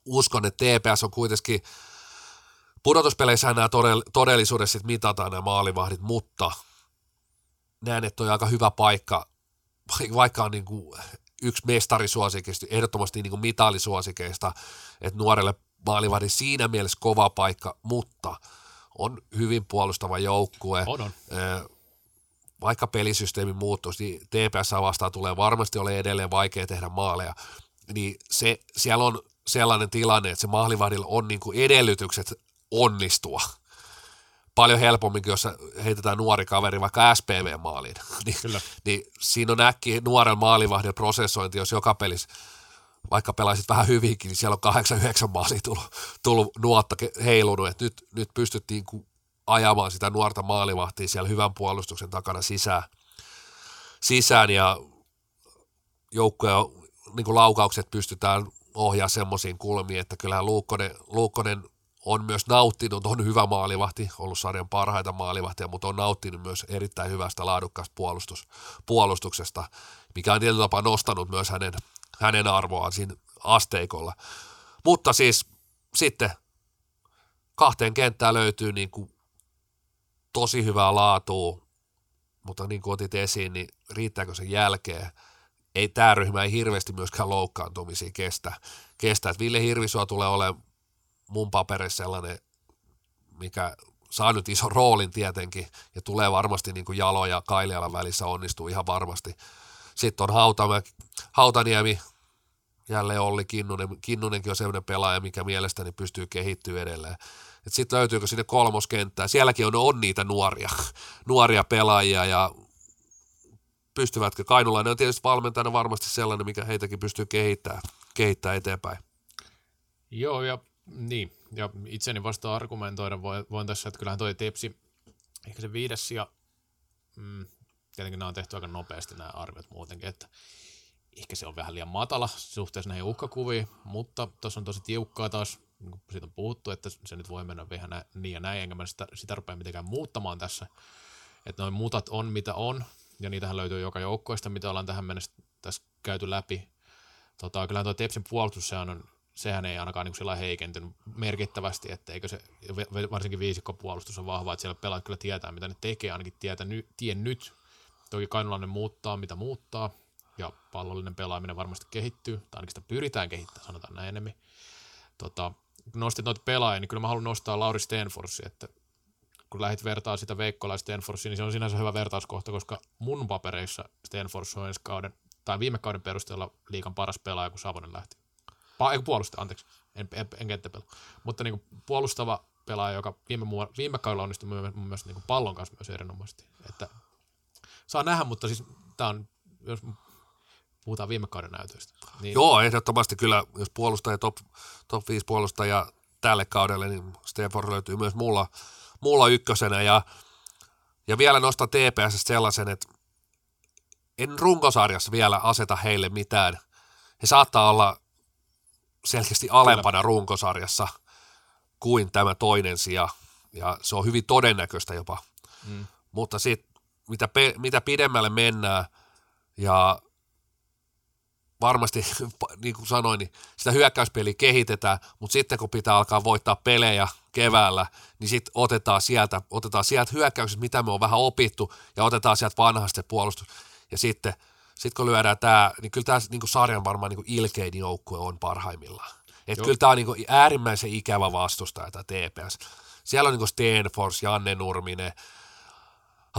Uskon, että TPS on kuitenkin, pudotuspeleissä nämä todellisuudessa mitataan nämä maalivahdit, mutta näen, että on aika hyvä paikka, vaikka on niin kuin yksi mestarisuosikeista, ehdottomasti niin kuin mitalisuosikeista, että nuorelle maalivahdin siinä mielessä kova paikka, mutta – on hyvin puolustava joukkue. On, on. Vaikka pelisysteemi muuttuisi, niin TPS vastaan tulee varmasti ole edelleen vaikea tehdä maaleja. Niin se, siellä on sellainen tilanne, että se maalivahdilla on niin kuin edellytykset onnistua paljon helpommin, jos heitetään nuori kaveri vaikka SPV-maaliin. niin, niin siinä on äkki nuoren maalivahdin prosessointi, jos joka pelissä vaikka pelaisit vähän hyvinkin, niin siellä on 8-9 maalia tullut, tullut nuotta heilunut, että nyt, nyt pystyttiin ajamaan sitä nuorta maalivahtia siellä hyvän puolustuksen takana sisään, sisään ja joukkoja niin laukaukset pystytään ohjaamaan semmoisiin kulmiin, että kyllähän Luukkonen, Luukkonen on myös nauttinut, on hyvä maalivahti, ollut sarjan parhaita maalivahtia, mutta on nauttinut myös erittäin hyvästä laadukkaasta puolustus, puolustuksesta, mikä on tietyllä tapaa nostanut myös hänen hänen arvoaan siinä asteikolla. Mutta siis sitten kahteen kenttään löytyy niin kuin tosi hyvää laatua, mutta niin kuin otit esiin, niin riittääkö sen jälkeen? Ei tämä ryhmä ei hirveästi myöskään loukkaantumisia kestä. kestä. Että Ville Hirvisuo tulee olemaan mun paperissa sellainen, mikä saa nyt ison roolin tietenkin ja tulee varmasti niin kuin Jalo ja Kailialan välissä onnistuu ihan varmasti. Sitten on Hautamäki, Hautaniemi, jälleen Olli Kinnunen. Kinnunenkin on sellainen pelaaja, mikä mielestäni pystyy kehittyä edelleen. Sitten löytyykö sinne kolmoskenttää. Sielläkin on, on niitä nuoria, nuoria pelaajia ja pystyvätkö. Kainulainen on tietysti valmentajana varmasti sellainen, mikä heitäkin pystyy kehittämään, kehittämään eteenpäin. Joo, ja niin. Ja itseni vasta argumentoida voin, voin tässä, että kyllähän toi Tepsi, ehkä se viides ja mm, tietenkin nämä on tehty aika nopeasti nämä arviot muutenkin, että ehkä se on vähän liian matala suhteessa näihin uhkakuviin, mutta tuossa on tosi tiukkaa taas, niin kuin siitä on puhuttu, että se nyt voi mennä vähän niin ja näin, enkä mä sitä, sitä rupea mitenkään muuttamaan tässä. Että noin mutat on mitä on, ja niitähän löytyy joka joukkoista, mitä ollaan tähän mennessä tässä käyty läpi. Tota, kyllä tuo Tepsin puolustus, sehän, on, sehän ei ainakaan niin sillä heikentynyt merkittävästi, että eikö se, varsinkin viisikkopuolustus on vahva, että siellä pelaat kyllä tietää, mitä ne tekee, ainakin tietää, ny, tien nyt. Toki Kainulainen muuttaa, mitä muuttaa, ja pallollinen pelaaminen varmasti kehittyy, tai ainakin sitä pyritään kehittämään, sanotaan näin enemmän. Tota, nostit noita pelaajia, niin kyllä mä haluan nostaa Lauri Stenforsi, että kun lähdit vertaa sitä Veikkola Stenforsia, niin se on sinänsä hyvä vertauskohta, koska mun papereissa Stenfors on ensi kauden, tai viime kauden perusteella liikan paras pelaaja, kun Savonen lähti. Pa- ei puolustaja, anteeksi, en, en, en kenttäpelu. Mutta niin kuin puolustava pelaaja, joka viime, viime kaudella onnistui mun mielestä niin pallon kanssa myös erinomaisesti. Että saa nähdä, mutta siis tämä on, jos puhutaan viime kauden näytöistä. Niin... Joo, ehdottomasti kyllä, jos puolustaja top, top 5 puolustaja tälle kaudelle, niin Stanford löytyy myös mulla, mulla ykkösenä. Ja, ja vielä nostan TPS sellaisen, että en runkosarjassa vielä aseta heille mitään. He saattaa olla selkeästi alempana kyllä. runkosarjassa kuin tämä toinen sija, ja se on hyvin todennäköistä jopa. Mm. Mutta sitten mitä, pe- mitä pidemmälle mennään, ja varmasti, niin kuin sanoin, niin sitä hyökkäyspeliä kehitetään, mutta sitten kun pitää alkaa voittaa pelejä keväällä, niin sitten otetaan sieltä, otetaan sieltä hyökkäykset, mitä me on vähän opittu, ja otetaan sieltä vanhasta puolustus. Ja sitten, sitten kun lyödään tämä, niin kyllä tämä niin sarjan varmaan niin ilkein joukkue on parhaimmillaan. Että kyllä tämä on niin kuin äärimmäisen ikävä vastustaja, tämä TPS. Siellä on niin kuin Stenfors, Janne Nurminen,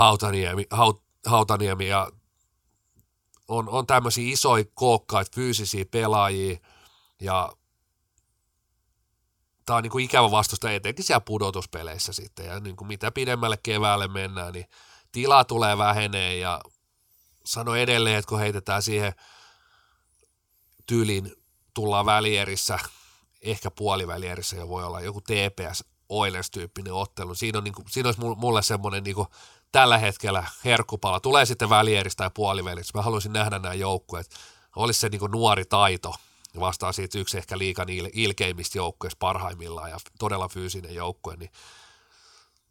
Hautaniemi, Haut, Hautaniemi ja on, on tämmöisiä isoja kookkaita, fyysisiä pelaajia ja tämä on niin kuin ikävä vastusta etenkin siellä pudotuspeleissä sitten ja niin kuin mitä pidemmälle keväälle mennään, niin tila tulee vähenee ja sano edelleen, että kun heitetään siihen tyylin, tullaan välierissä, ehkä puolivälierissä jo voi olla joku TPS Oilers-tyyppinen ottelu. Siinä, on, niin kuin, siinä olisi mulle semmoinen niin kuin, tällä hetkellä herkkupala. Tulee sitten välieristä tai puolivälistä. Mä haluaisin nähdä nämä joukkueet. Olisi se niin kuin, nuori taito. Vastaa siitä yksi ehkä liikan il- ilkeimmistä joukkueista parhaimmillaan ja todella fyysinen joukkue, niin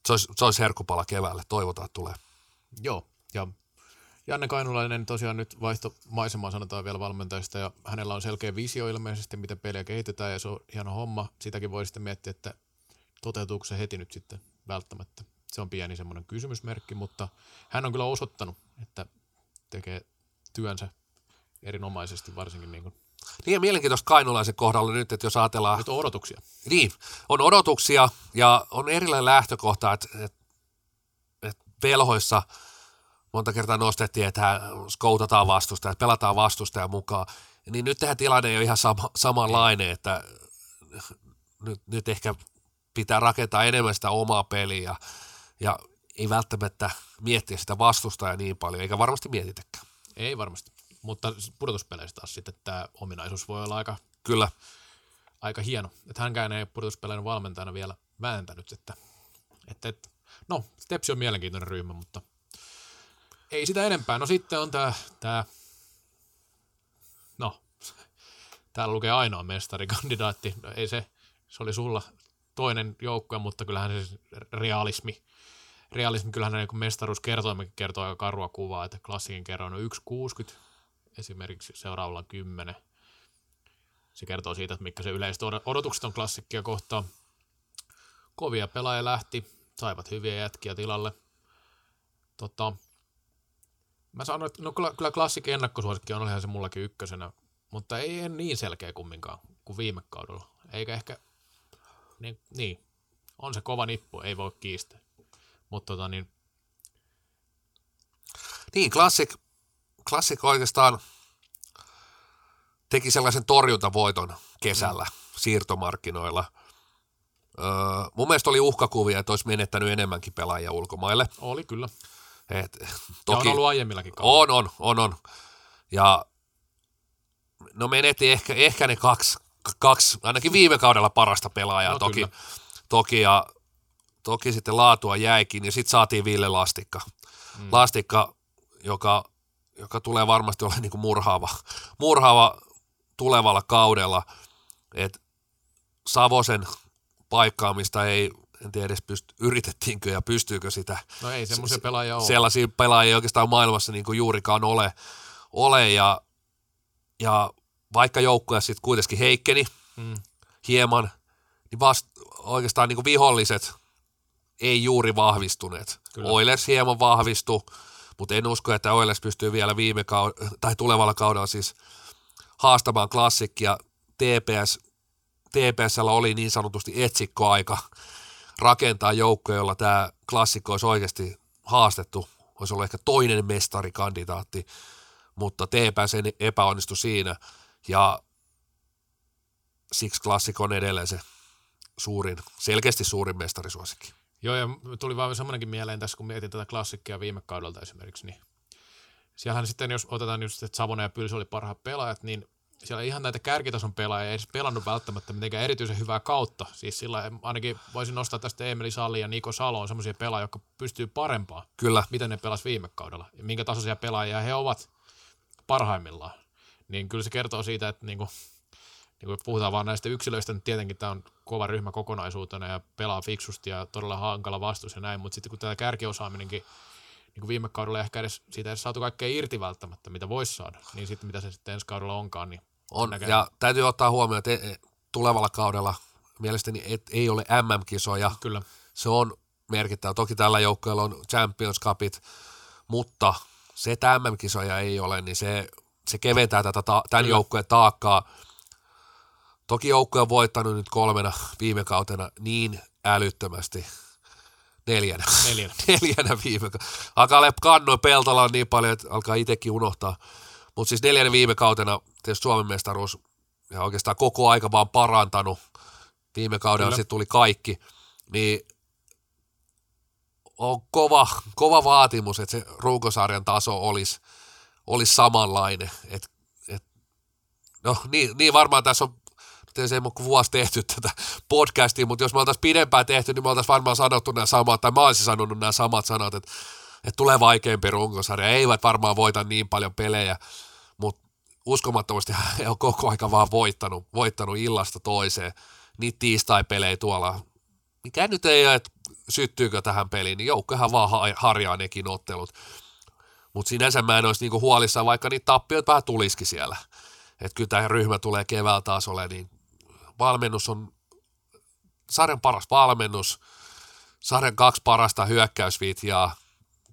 se olisi, se olisi herkkupala keväälle. Toivotaan, että tulee. Joo, ja Janne Kainulainen tosiaan nyt vaihto maisemaa sanotaan vielä valmentajista ja hänellä on selkeä visio ilmeisesti, miten peliä kehitetään ja se on hieno homma. Sitäkin voi sitten miettiä, että toteutuuko se heti nyt sitten välttämättä. Se on pieni semmoinen kysymysmerkki, mutta hän on kyllä osoittanut, että tekee työnsä erinomaisesti varsinkin niin kuin niin ja mielenkiintoista Kainulaisen kohdalla nyt, että jos ajatellaan... Nyt on odotuksia. Niin, on odotuksia ja on erilainen lähtökohta, että, että, että velhoissa – monta kertaa nostettiin, että skoutataan vastusta, että pelataan vastustaja mukaan. Niin nyt tähän tilanne ei ole ihan sama, samanlainen, että nyt, nyt ehkä pitää rakentaa enemmän sitä omaa peliä ja, ei välttämättä miettiä sitä vastustajaa niin paljon, eikä varmasti mietitäkään. Ei varmasti, mutta pudotuspeleissä taas sitten tämä ominaisuus voi olla aika, Kyllä. aika hieno. Että hänkään ei pudotuspeleiden valmentajana vielä vääntänyt, että, että, että no, Stepsi on mielenkiintoinen ryhmä, mutta ei sitä enempää. No sitten on tämä, tää, no, täällä lukee ainoa mestarikandidaatti. No, ei se, se oli sulla toinen joukkue, mutta kyllähän se realismi, realismi kyllähän niin mestaruus kertoo, kertoo aika karua kuvaa, että klassikin kerroin on 1,60, esimerkiksi seuraavalla 10. Se kertoo siitä, että mikä se yleiset odotukset on klassikkia kohtaan. Kovia pelaajia lähti, saivat hyviä jätkiä tilalle. Tota, Mä sanoin, että no kyllä, kyllä klassik ennakkosuosikki on ihan se mullakin ykkösenä, mutta ei en niin selkeä kumminkaan kuin viime kaudella. Eikä ehkä, niin, niin on se kova nippu, ei voi kiistää. Mutta tota niin. Niin, klassik, klassik oikeastaan teki sellaisen torjuntavoiton kesällä mm. siirtomarkkinoilla. Öö, mun mielestä oli uhkakuvia, että olisi menettänyt enemmänkin pelaajia ulkomaille. Oli kyllä. Et, toki, ja on ollut aiemmillakin kaudella. On, on, on, on. Ja no menetti ehkä, ehkä ne kaksi, kaksi, ainakin viime kaudella parasta pelaajaa no, toki, toki, ja toki sitten laatua jäikin, ja sitten saatiin Ville Lastikka. Mm. Lastikka, joka, joka tulee varmasti olemaan niin kuin murhaava, murhaava tulevalla kaudella, että Savosen paikkaamista ei en tiedä edes pyst- yritettiinkö ja pystyykö sitä. No ei semmoisia pelaajia ole. Sellaisia pelaajia oikeastaan maailmassa niin kuin juurikaan ole, ole ja, ja vaikka joukkoja sitten kuitenkin heikkeni mm. hieman, niin vast, oikeastaan niin kuin viholliset ei juuri vahvistuneet. Kyllä. Oilers hieman vahvistu, mutta en usko, että Oilers pystyy vielä viime kaud- tai tulevalla kaudella siis haastamaan klassikkia. TPS, TPSllä oli niin sanotusti etsikkoaika rakentaa joukkoja, jolla tämä klassikko olisi oikeasti haastettu, olisi ollut ehkä toinen mestarikandidaatti, mutta TPS epäonnistui siinä ja siksi klassikko on edelleen se suurin, selkeästi suurin mestarisuosikki. Joo, ja tuli vaan semmoinenkin mieleen tässä, kun mietin tätä klassikkia viime kaudelta esimerkiksi, niin siellähän sitten, jos otetaan just, että Savonen ja Pylsi oli parhaat pelaajat, niin siellä ihan näitä kärkitason pelaajia ei edes pelannut välttämättä mitenkään erityisen hyvää kautta. Siis sillä ainakin voisin nostaa tästä Emeli Salli ja Niko Salo on semmoisia pelaajia, jotka pystyy parempaan. Kyllä. Miten ne pelas viime kaudella ja minkä tasoisia pelaajia he ovat parhaimmillaan. Niin kyllä se kertoo siitä, että niinku, niin kuin puhutaan vaan näistä yksilöistä, niin tietenkin tämä on kova ryhmä kokonaisuutena ja pelaa fiksusti ja todella hankala vastus ja näin, mutta sitten kun tämä kärkiosaaminenkin niin kuin viime kaudella ehkä edes, siitä ei saatu kaikkea irti välttämättä, mitä voisi saada, niin sitten mitä se sitten ensi kaudella onkaan, niin on, näkee. ja täytyy ottaa huomioon, että e, tulevalla kaudella mielestäni et, ei ole MM-kisoja. Kyllä. Se on merkittävä. Toki tällä joukkueella on Champions Cupit, mutta se, että MM-kisoja ei ole, niin se, se keventää tätä ta, tämän Kyllä. joukkueen taakkaa. Toki joukkue on voittanut nyt kolmena viime kautena niin älyttömästi. Neljänä. Neljänä. Neljänä viime kautena. Alkaa kannoin Peltola on niin paljon, että alkaa itsekin unohtaa – mutta siis neljännen viime kautena tietysti Suomen mestaruus ja oikeastaan koko aika vaan parantanut. Viime kaudella sitten tuli kaikki. Niin on kova, kova vaatimus, että se ruukosarjan taso olisi, olisi samanlainen. Et, et, no niin, niin varmaan tässä on tietysti ei ole vuosi tehty tätä podcastia, mutta jos me oltaisiin pidempään tehty, niin me oltaisiin varmaan sanottu nämä samat, tai mä olisin sanonut nämä samat sanat, että, että tulee vaikeampi runkosarja, eivät varmaan voita niin paljon pelejä, mutta uskomattomasti he on koko aika vaan voittanut, voittanut illasta toiseen, niitä tiistai-pelejä tuolla, mikä nyt ei ole, että syttyykö tähän peliin, niin joukkohan vaan harjaa nekin ottelut. Mutta sinänsä mä en olisi niinku huolissaan, vaikka niitä tappioita vähän tulisikin siellä. Että kyllä tämä ryhmä tulee keväällä taas ole, niin valmennus on sarjan paras valmennus, sarjan kaksi parasta hyökkäysvitjaa,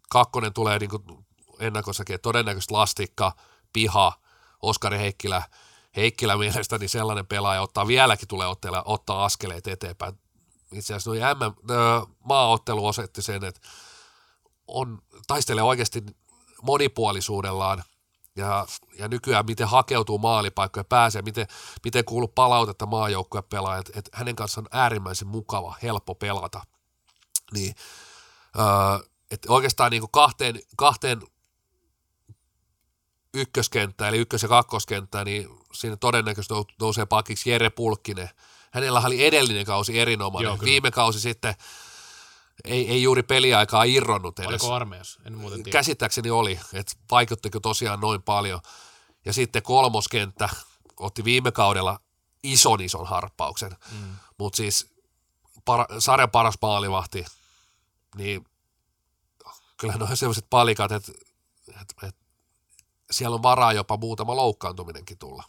kakkonen tulee niin ennakossakin, todennäköisesti Lastikka, Piha, Oskari Heikkilä, Heikkilä mielestäni sellainen pelaaja ottaa vieläkin tulee ottaa, ottaa askeleet eteenpäin. Itse asiassa noin M, maaottelu osoitti sen, että on, taistelee oikeasti monipuolisuudellaan ja, ja nykyään miten hakeutuu maalipaikkoja, pääsee, miten, miten kuuluu palautetta maajoukkoja pelaa, että, hänen kanssaan on äärimmäisen mukava, helppo pelata. Niin, öö, että oikeastaan niin kahteen, kahteen ykköskenttään, eli ykkös- ja kakkoskenttään, niin siinä todennäköisesti nousee pakiksi Jere Pulkkinen. Hänellä oli edellinen kausi erinomainen. Joo, Viime kausi sitten ei, ei juuri peliaikaa irronnut edes. Oliko armeijassa? En muuten tiedä. Käsittääkseni oli, että vaikuttiko tosiaan noin paljon. Ja sitten kolmoskenttä otti viime kaudella ison ison harppauksen. Mm. Mutta siis para, sarjan paras maalivahti, niin kyllä ne on sellaiset palikat, että, että, että siellä on varaa jopa muutama loukkaantuminenkin tulla.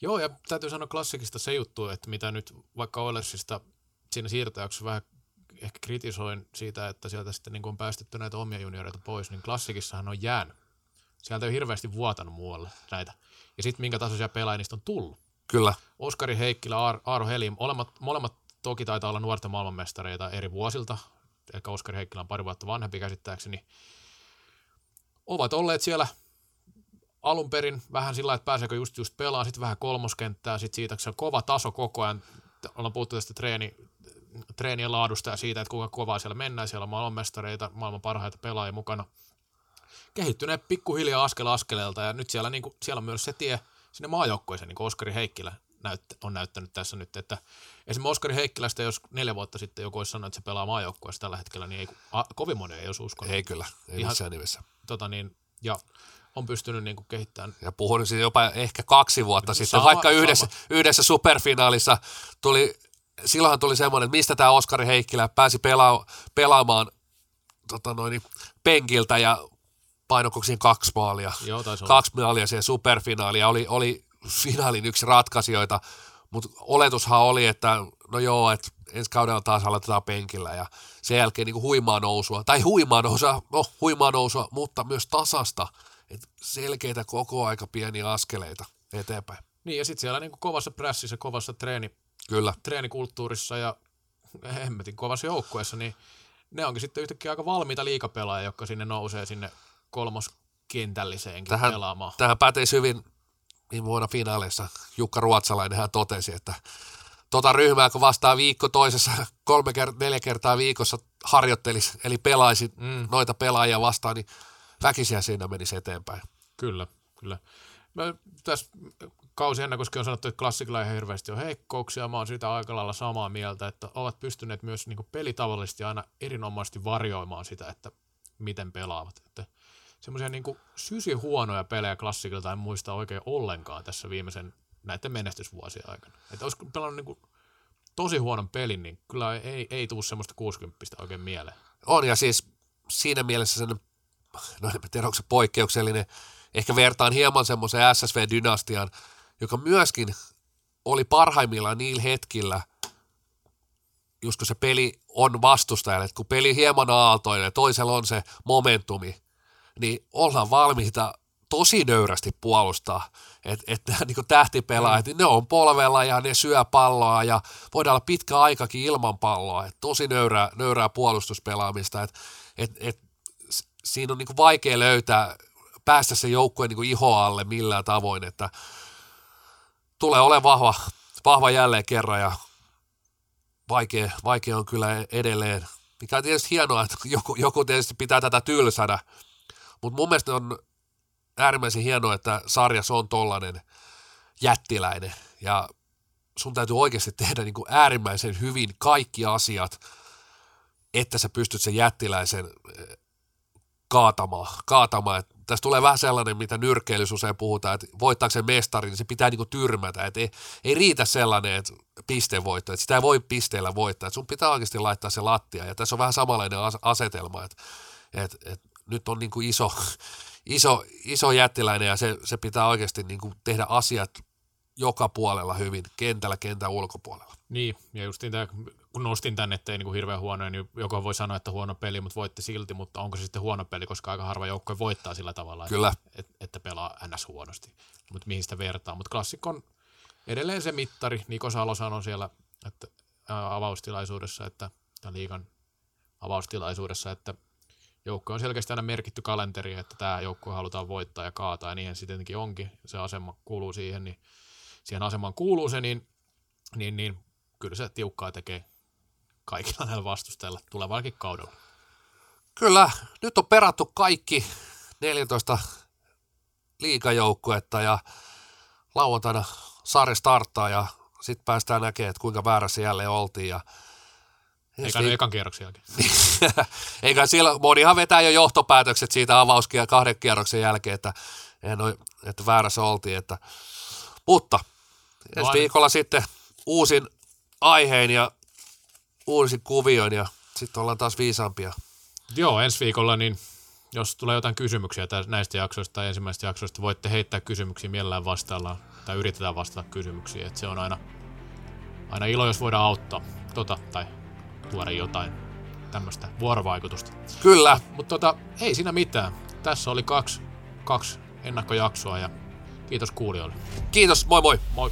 Joo, ja täytyy sanoa klassikista se juttu, että mitä nyt vaikka Oilersista siinä siirtäyksessä vähän ehkä kritisoin siitä, että sieltä sitten niin on päästetty näitä omia junioreita pois, niin klassikissahan on jäänyt. Sieltä ei ole hirveästi vuotanut muualle näitä. Ja sitten minkä tasoisia pelaajia niistä on tullut. Kyllä. Oskari Heikkilä, Aar- Aaro Helim, molemmat, molemmat toki taitaa olla nuorten maailmanmestareita eri vuosilta. Ehkä Oskari Heikkilä on pari vuotta vanhempi käsittääkseni. Ovat olleet siellä alun perin vähän sillä että pääseekö just just pelaamaan, sitten vähän kolmoskenttää, sitten siitä se on kova taso koko ajan. Ollaan puhuttu tästä treeni, treenien laadusta ja siitä, että kuinka kovaa siellä mennään. Siellä on maailmanmestareita, maailman parhaita pelaajia mukana. Kehittyneet pikkuhiljaa askel askeleelta ja nyt siellä, niin kuin, siellä on myös se tie sinne maajoukkoiseen, niin kuin Oskari Heikkilä näyt, on näyttänyt tässä nyt, että esimerkiksi Oskari Heikkilästä, jos neljä vuotta sitten joku olisi sanonut, että se pelaa maajoukkueessa tällä hetkellä, niin ei, a, kovin moni ei olisi uskonut. Ei kyllä, ei Ihan, missään nimessä. Tota niin, ja on pystynyt niin kuin kehittämään. Ja puhun siis jopa ehkä kaksi vuotta sitten, sama, vaikka yhdessä, yhdessä superfinaalissa tuli silloinhan tuli semmoinen, että mistä tämä Oskari Heikkilä pääsi pelaa, pelaamaan tota noin, penkiltä ja painoko kaksi maalia. Joo, kaksi maalia siihen superfinaalia. Oli, oli finaalin yksi ratkaisijoita, mutta oletushan oli, että no joo, että ensi kaudella taas aloitetaan penkillä ja sen jälkeen niin kuin huimaa nousua, tai huimaa nousua, no huimaa nousua, mutta myös tasasta, että selkeitä koko aika pieniä askeleita eteenpäin. Niin ja sitten siellä niin kuin kovassa prässissä, kovassa treeni, Kyllä. treenikulttuurissa ja hemmetin kovassa joukkueessa, niin ne onkin sitten yhtäkkiä aika valmiita liikapelaajia, jotka sinne nousee sinne kolmoskentälliseenkin tähän, pelaamaan. Tähän päteisi hyvin viime vuonna finaaleissa. Jukka Ruotsalainen hän totesi, että tota ryhmää, kun vastaa viikko toisessa kolme kert- neljä kertaa viikossa harjoittelisi, eli pelaisi mm. noita pelaajia vastaan, niin väkisiä siinä menisi eteenpäin. Kyllä, kyllä. Mä tässä kausi koska on sanottu, että klassikilla ei hirveästi ole heikkouksia. Mä oon siitä aika lailla samaa mieltä, että ovat pystyneet myös niin pelitavallisesti aina erinomaisesti varjoimaan sitä, että miten pelaavat. Että semmoisia niin sysi huonoja pelejä klassikilta en muista oikein ollenkaan tässä viimeisen näiden menestysvuosien aikana. Että olisi pelannut niin tosi huonon pelin, niin kyllä ei, ei tule semmoista 60 oikein mieleen. On ja siis siinä mielessä sen, no en tiedä onko se poikkeuksellinen, ehkä vertaan hieman semmoisen SSV-dynastian, joka myöskin oli parhaimmillaan niillä hetkillä, just kun se peli on vastustajalle, että kun peli hieman aaltoilee, toisella on se momentumi, niin ollaan valmiita tosi nöyrästi puolustaa, että et, niin tähtipelaajat, mm. ne on polvella ja ne syö palloa ja voidaan olla pitkä aikakin ilman palloa, että tosi nöyrää, nöyrää puolustuspelaamista, että et, et, siinä on niin vaikea löytää, päästä se joukkueen niin ihoalle millään tavoin, että tulee olemaan vahva, vahva jälleen kerran ja vaikea, vaikea on kyllä edelleen. Mikä on tietysti hienoa, että joku, joku tietysti pitää tätä tylsänä, mutta mun mielestä on äärimmäisen hienoa, että sarjassa on tollainen jättiläinen ja sun täytyy oikeasti tehdä niin kuin äärimmäisen hyvin kaikki asiat, että sä pystyt sen jättiläisen eh, kaatamaan. kaatamaan. Tässä tulee vähän sellainen, mitä nyrkkeilys usein puhutaan, että voittaako se mestari, niin se pitää niinku tyrmätä. Et ei, ei riitä sellainen että pistevoitto, että sitä ei voi pisteellä voittaa. Et sun pitää oikeasti laittaa se lattia. Ja tässä on vähän samanlainen asetelma, että et, et nyt on niinku iso, iso, iso jättiläinen ja se, se pitää oikeasti niinku tehdä asiat joka puolella hyvin, kentällä, kentän ulkopuolella. Niin, ja just tämä, kun nostin tänne, ettei niin kuin hirveän huono, niin joku voi sanoa, että huono peli, mutta voitte silti, mutta onko se sitten huono peli, koska aika harva joukkue voittaa sillä tavalla, Kyllä. Että, että pelaa ns. huonosti. Mutta mihin sitä vertaa. Mutta klassikko on edelleen se mittari. Niko Salo sanoi siellä että, ää, avaustilaisuudessa, että tämän liikan avaustilaisuudessa, että joukko on selkeästi aina merkitty kalenteri, että tämä joukkue halutaan voittaa ja kaataa, ja niinhän se tietenkin onkin. Se asema kuuluu siihen, niin siihen asemaan kuuluu se, niin, niin, niin kyllä se tiukkaa tekee kaikilla näillä vastustajilla tulevallakin kaudella. Kyllä, nyt on perattu kaikki 14 liikajoukkuetta ja lauantaina sarja starttaa ja sitten päästään näkemään, että kuinka väärässä jälleen oltiin. Ja Eikä ne ekan kierroksen jälkeen. Eikä siellä, monihan vetää jo johtopäätökset siitä avauskia kahden kierroksen jälkeen, että, että väärässä oltiin. Että, mutta ensi no viikolla sitten uusin aiheen ja uusin kuvioin ja sitten ollaan taas viisaampia. Joo, ensi viikolla niin jos tulee jotain kysymyksiä näistä jaksoista tai ensimmäistä jaksoista, voitte heittää kysymyksiä mielellään vastaillaan tai yritetään vastata kysymyksiin. Et se on aina, aina ilo, jos voidaan auttaa tota, tai tuoda jotain tämmöistä vuorovaikutusta. Kyllä. Mutta tota, ei siinä mitään. Tässä oli kaksi, kaksi ennakkojaksoa ja kiitos kuulijoille. Kiitos, moi moi. Moi.